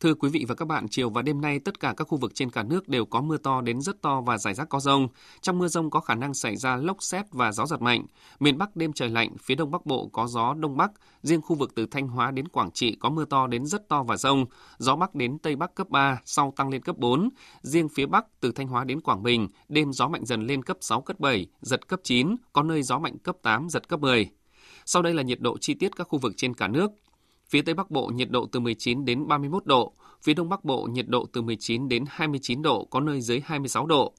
Thưa quý vị và các bạn, chiều và đêm nay tất cả các khu vực trên cả nước đều có mưa to đến rất to và rải rác có rông. Trong mưa rông có khả năng xảy ra lốc xét và gió giật mạnh. Miền Bắc đêm trời lạnh, phía Đông Bắc Bộ có gió Đông Bắc. Riêng khu vực từ Thanh Hóa đến Quảng Trị có mưa to đến rất to và rông. Gió Bắc đến Tây Bắc cấp 3, sau tăng lên cấp 4. Riêng phía Bắc từ Thanh Hóa đến Quảng Bình, đêm gió mạnh dần lên cấp 6, cấp 7, giật cấp 9, có nơi gió mạnh cấp 8, giật cấp 10. Sau đây là nhiệt độ chi tiết các khu vực trên cả nước. Phía Tây Bắc Bộ nhiệt độ từ 19 đến 31 độ, phía Đông Bắc Bộ nhiệt độ từ 19 đến 29 độ, có nơi dưới 26 độ.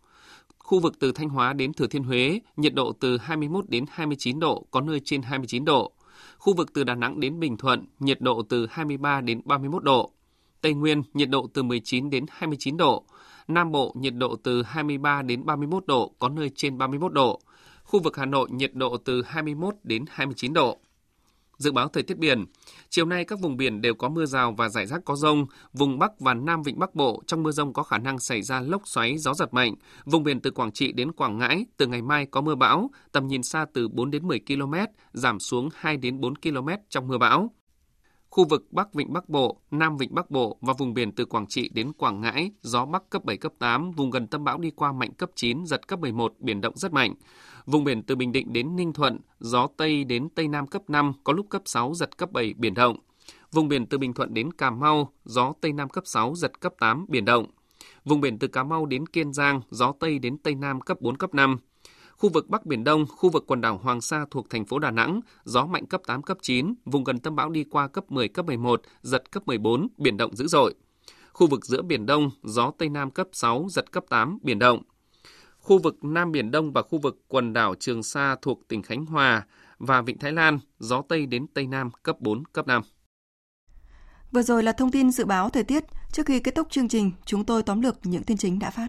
Khu vực từ Thanh Hóa đến Thừa Thiên Huế, nhiệt độ từ 21 đến 29 độ, có nơi trên 29 độ. Khu vực từ Đà Nẵng đến Bình Thuận, nhiệt độ từ 23 đến 31 độ. Tây Nguyên, nhiệt độ từ 19 đến 29 độ. Nam Bộ, nhiệt độ từ 23 đến 31 độ, có nơi trên 31 độ. Khu vực Hà Nội nhiệt độ từ 21 đến 29 độ. Dự báo thời tiết biển, chiều nay các vùng biển đều có mưa rào và rải rác có rông, vùng Bắc và Nam Vịnh Bắc Bộ trong mưa rông có khả năng xảy ra lốc xoáy, gió giật mạnh. Vùng biển từ Quảng Trị đến Quảng Ngãi từ ngày mai có mưa bão, tầm nhìn xa từ 4 đến 10 km, giảm xuống 2 đến 4 km trong mưa bão. Khu vực Bắc Vịnh Bắc Bộ, Nam Vịnh Bắc Bộ và vùng biển từ Quảng Trị đến Quảng Ngãi, gió Bắc cấp 7, cấp 8, vùng gần tâm bão đi qua mạnh cấp 9, giật cấp 11, biển động rất mạnh. Vùng biển từ Bình Định đến Ninh Thuận, gió Tây đến Tây Nam cấp 5, có lúc cấp 6, giật cấp 7, biển động. Vùng biển từ Bình Thuận đến Cà Mau, gió Tây Nam cấp 6, giật cấp 8, biển động. Vùng biển từ Cà Mau đến Kiên Giang, gió Tây đến Tây Nam cấp 4, cấp 5. Khu vực Bắc Biển Đông, khu vực quần đảo Hoàng Sa thuộc thành phố Đà Nẵng, gió mạnh cấp 8, cấp 9, vùng gần tâm bão đi qua cấp 10, cấp 11, giật cấp 14, biển động dữ dội. Khu vực giữa Biển Đông, gió Tây Nam cấp 6, giật cấp 8, biển động. Khu vực Nam Biển Đông và khu vực quần đảo Trường Sa thuộc tỉnh Khánh Hòa và Vịnh Thái Lan, gió Tây đến Tây Nam cấp 4, cấp 5.
Vừa rồi là thông tin dự báo thời tiết. Trước khi kết thúc chương trình, chúng tôi tóm lược những tin chính đã phát.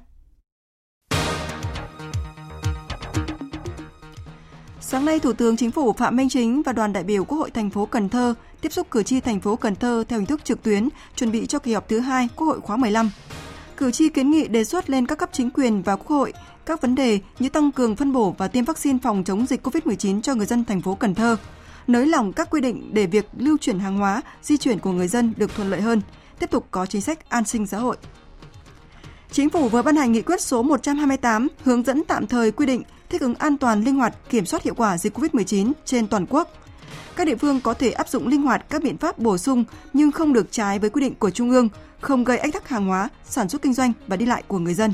Sáng nay, Thủ tướng Chính phủ Phạm Minh Chính và đoàn đại biểu Quốc hội thành phố Cần Thơ tiếp xúc cử tri thành phố Cần Thơ theo hình thức trực tuyến, chuẩn bị cho kỳ họp thứ hai Quốc hội khóa 15. Cử tri kiến nghị đề xuất lên các cấp chính quyền và Quốc hội các vấn đề như tăng cường phân bổ và tiêm vaccine phòng chống dịch COVID-19 cho người dân thành phố Cần Thơ, nới lỏng các quy định để việc lưu chuyển hàng hóa, di chuyển của người dân được thuận lợi hơn, tiếp tục có chính sách an sinh xã hội. Chính phủ vừa ban hành nghị quyết số 128 hướng dẫn tạm thời quy định thích ứng an toàn, linh hoạt, kiểm soát hiệu quả dịch COVID-19 trên toàn quốc. Các địa phương có thể áp dụng linh hoạt các biện pháp bổ sung nhưng không được trái với quy định của Trung ương, không gây ách tắc hàng hóa, sản xuất kinh doanh và đi lại của người dân.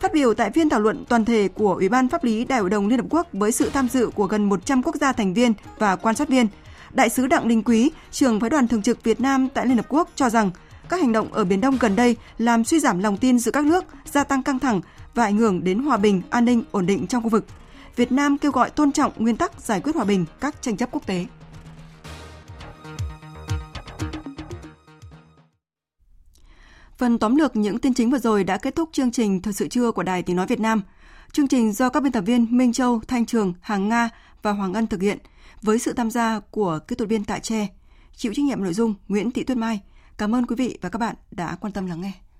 Phát biểu tại phiên thảo luận toàn thể của Ủy ban Pháp lý Đại hội đồng Liên Hợp Quốc với sự tham dự của gần 100 quốc gia thành viên và quan sát viên, Đại sứ Đặng Đình Quý, trưởng phái đoàn thường trực Việt Nam tại Liên Hợp Quốc cho rằng các hành động ở Biển Đông gần đây làm suy giảm lòng tin giữa các nước, gia tăng căng thẳng và ảnh hưởng đến hòa bình, an ninh, ổn định trong khu vực. Việt Nam kêu gọi tôn trọng nguyên tắc giải quyết hòa bình các tranh chấp quốc tế. Phần tóm lược những tin chính vừa rồi đã kết thúc chương trình Thời sự trưa của Đài Tiếng Nói Việt Nam. Chương trình do các biên tập viên Minh Châu, Thanh Trường, Hàng Nga và Hoàng Ân thực hiện với sự tham gia của kỹ thuật viên Tạ Tre. Chịu trách nhiệm nội dung Nguyễn Thị Tuyết Mai. Cảm ơn quý vị và các bạn đã quan tâm lắng nghe.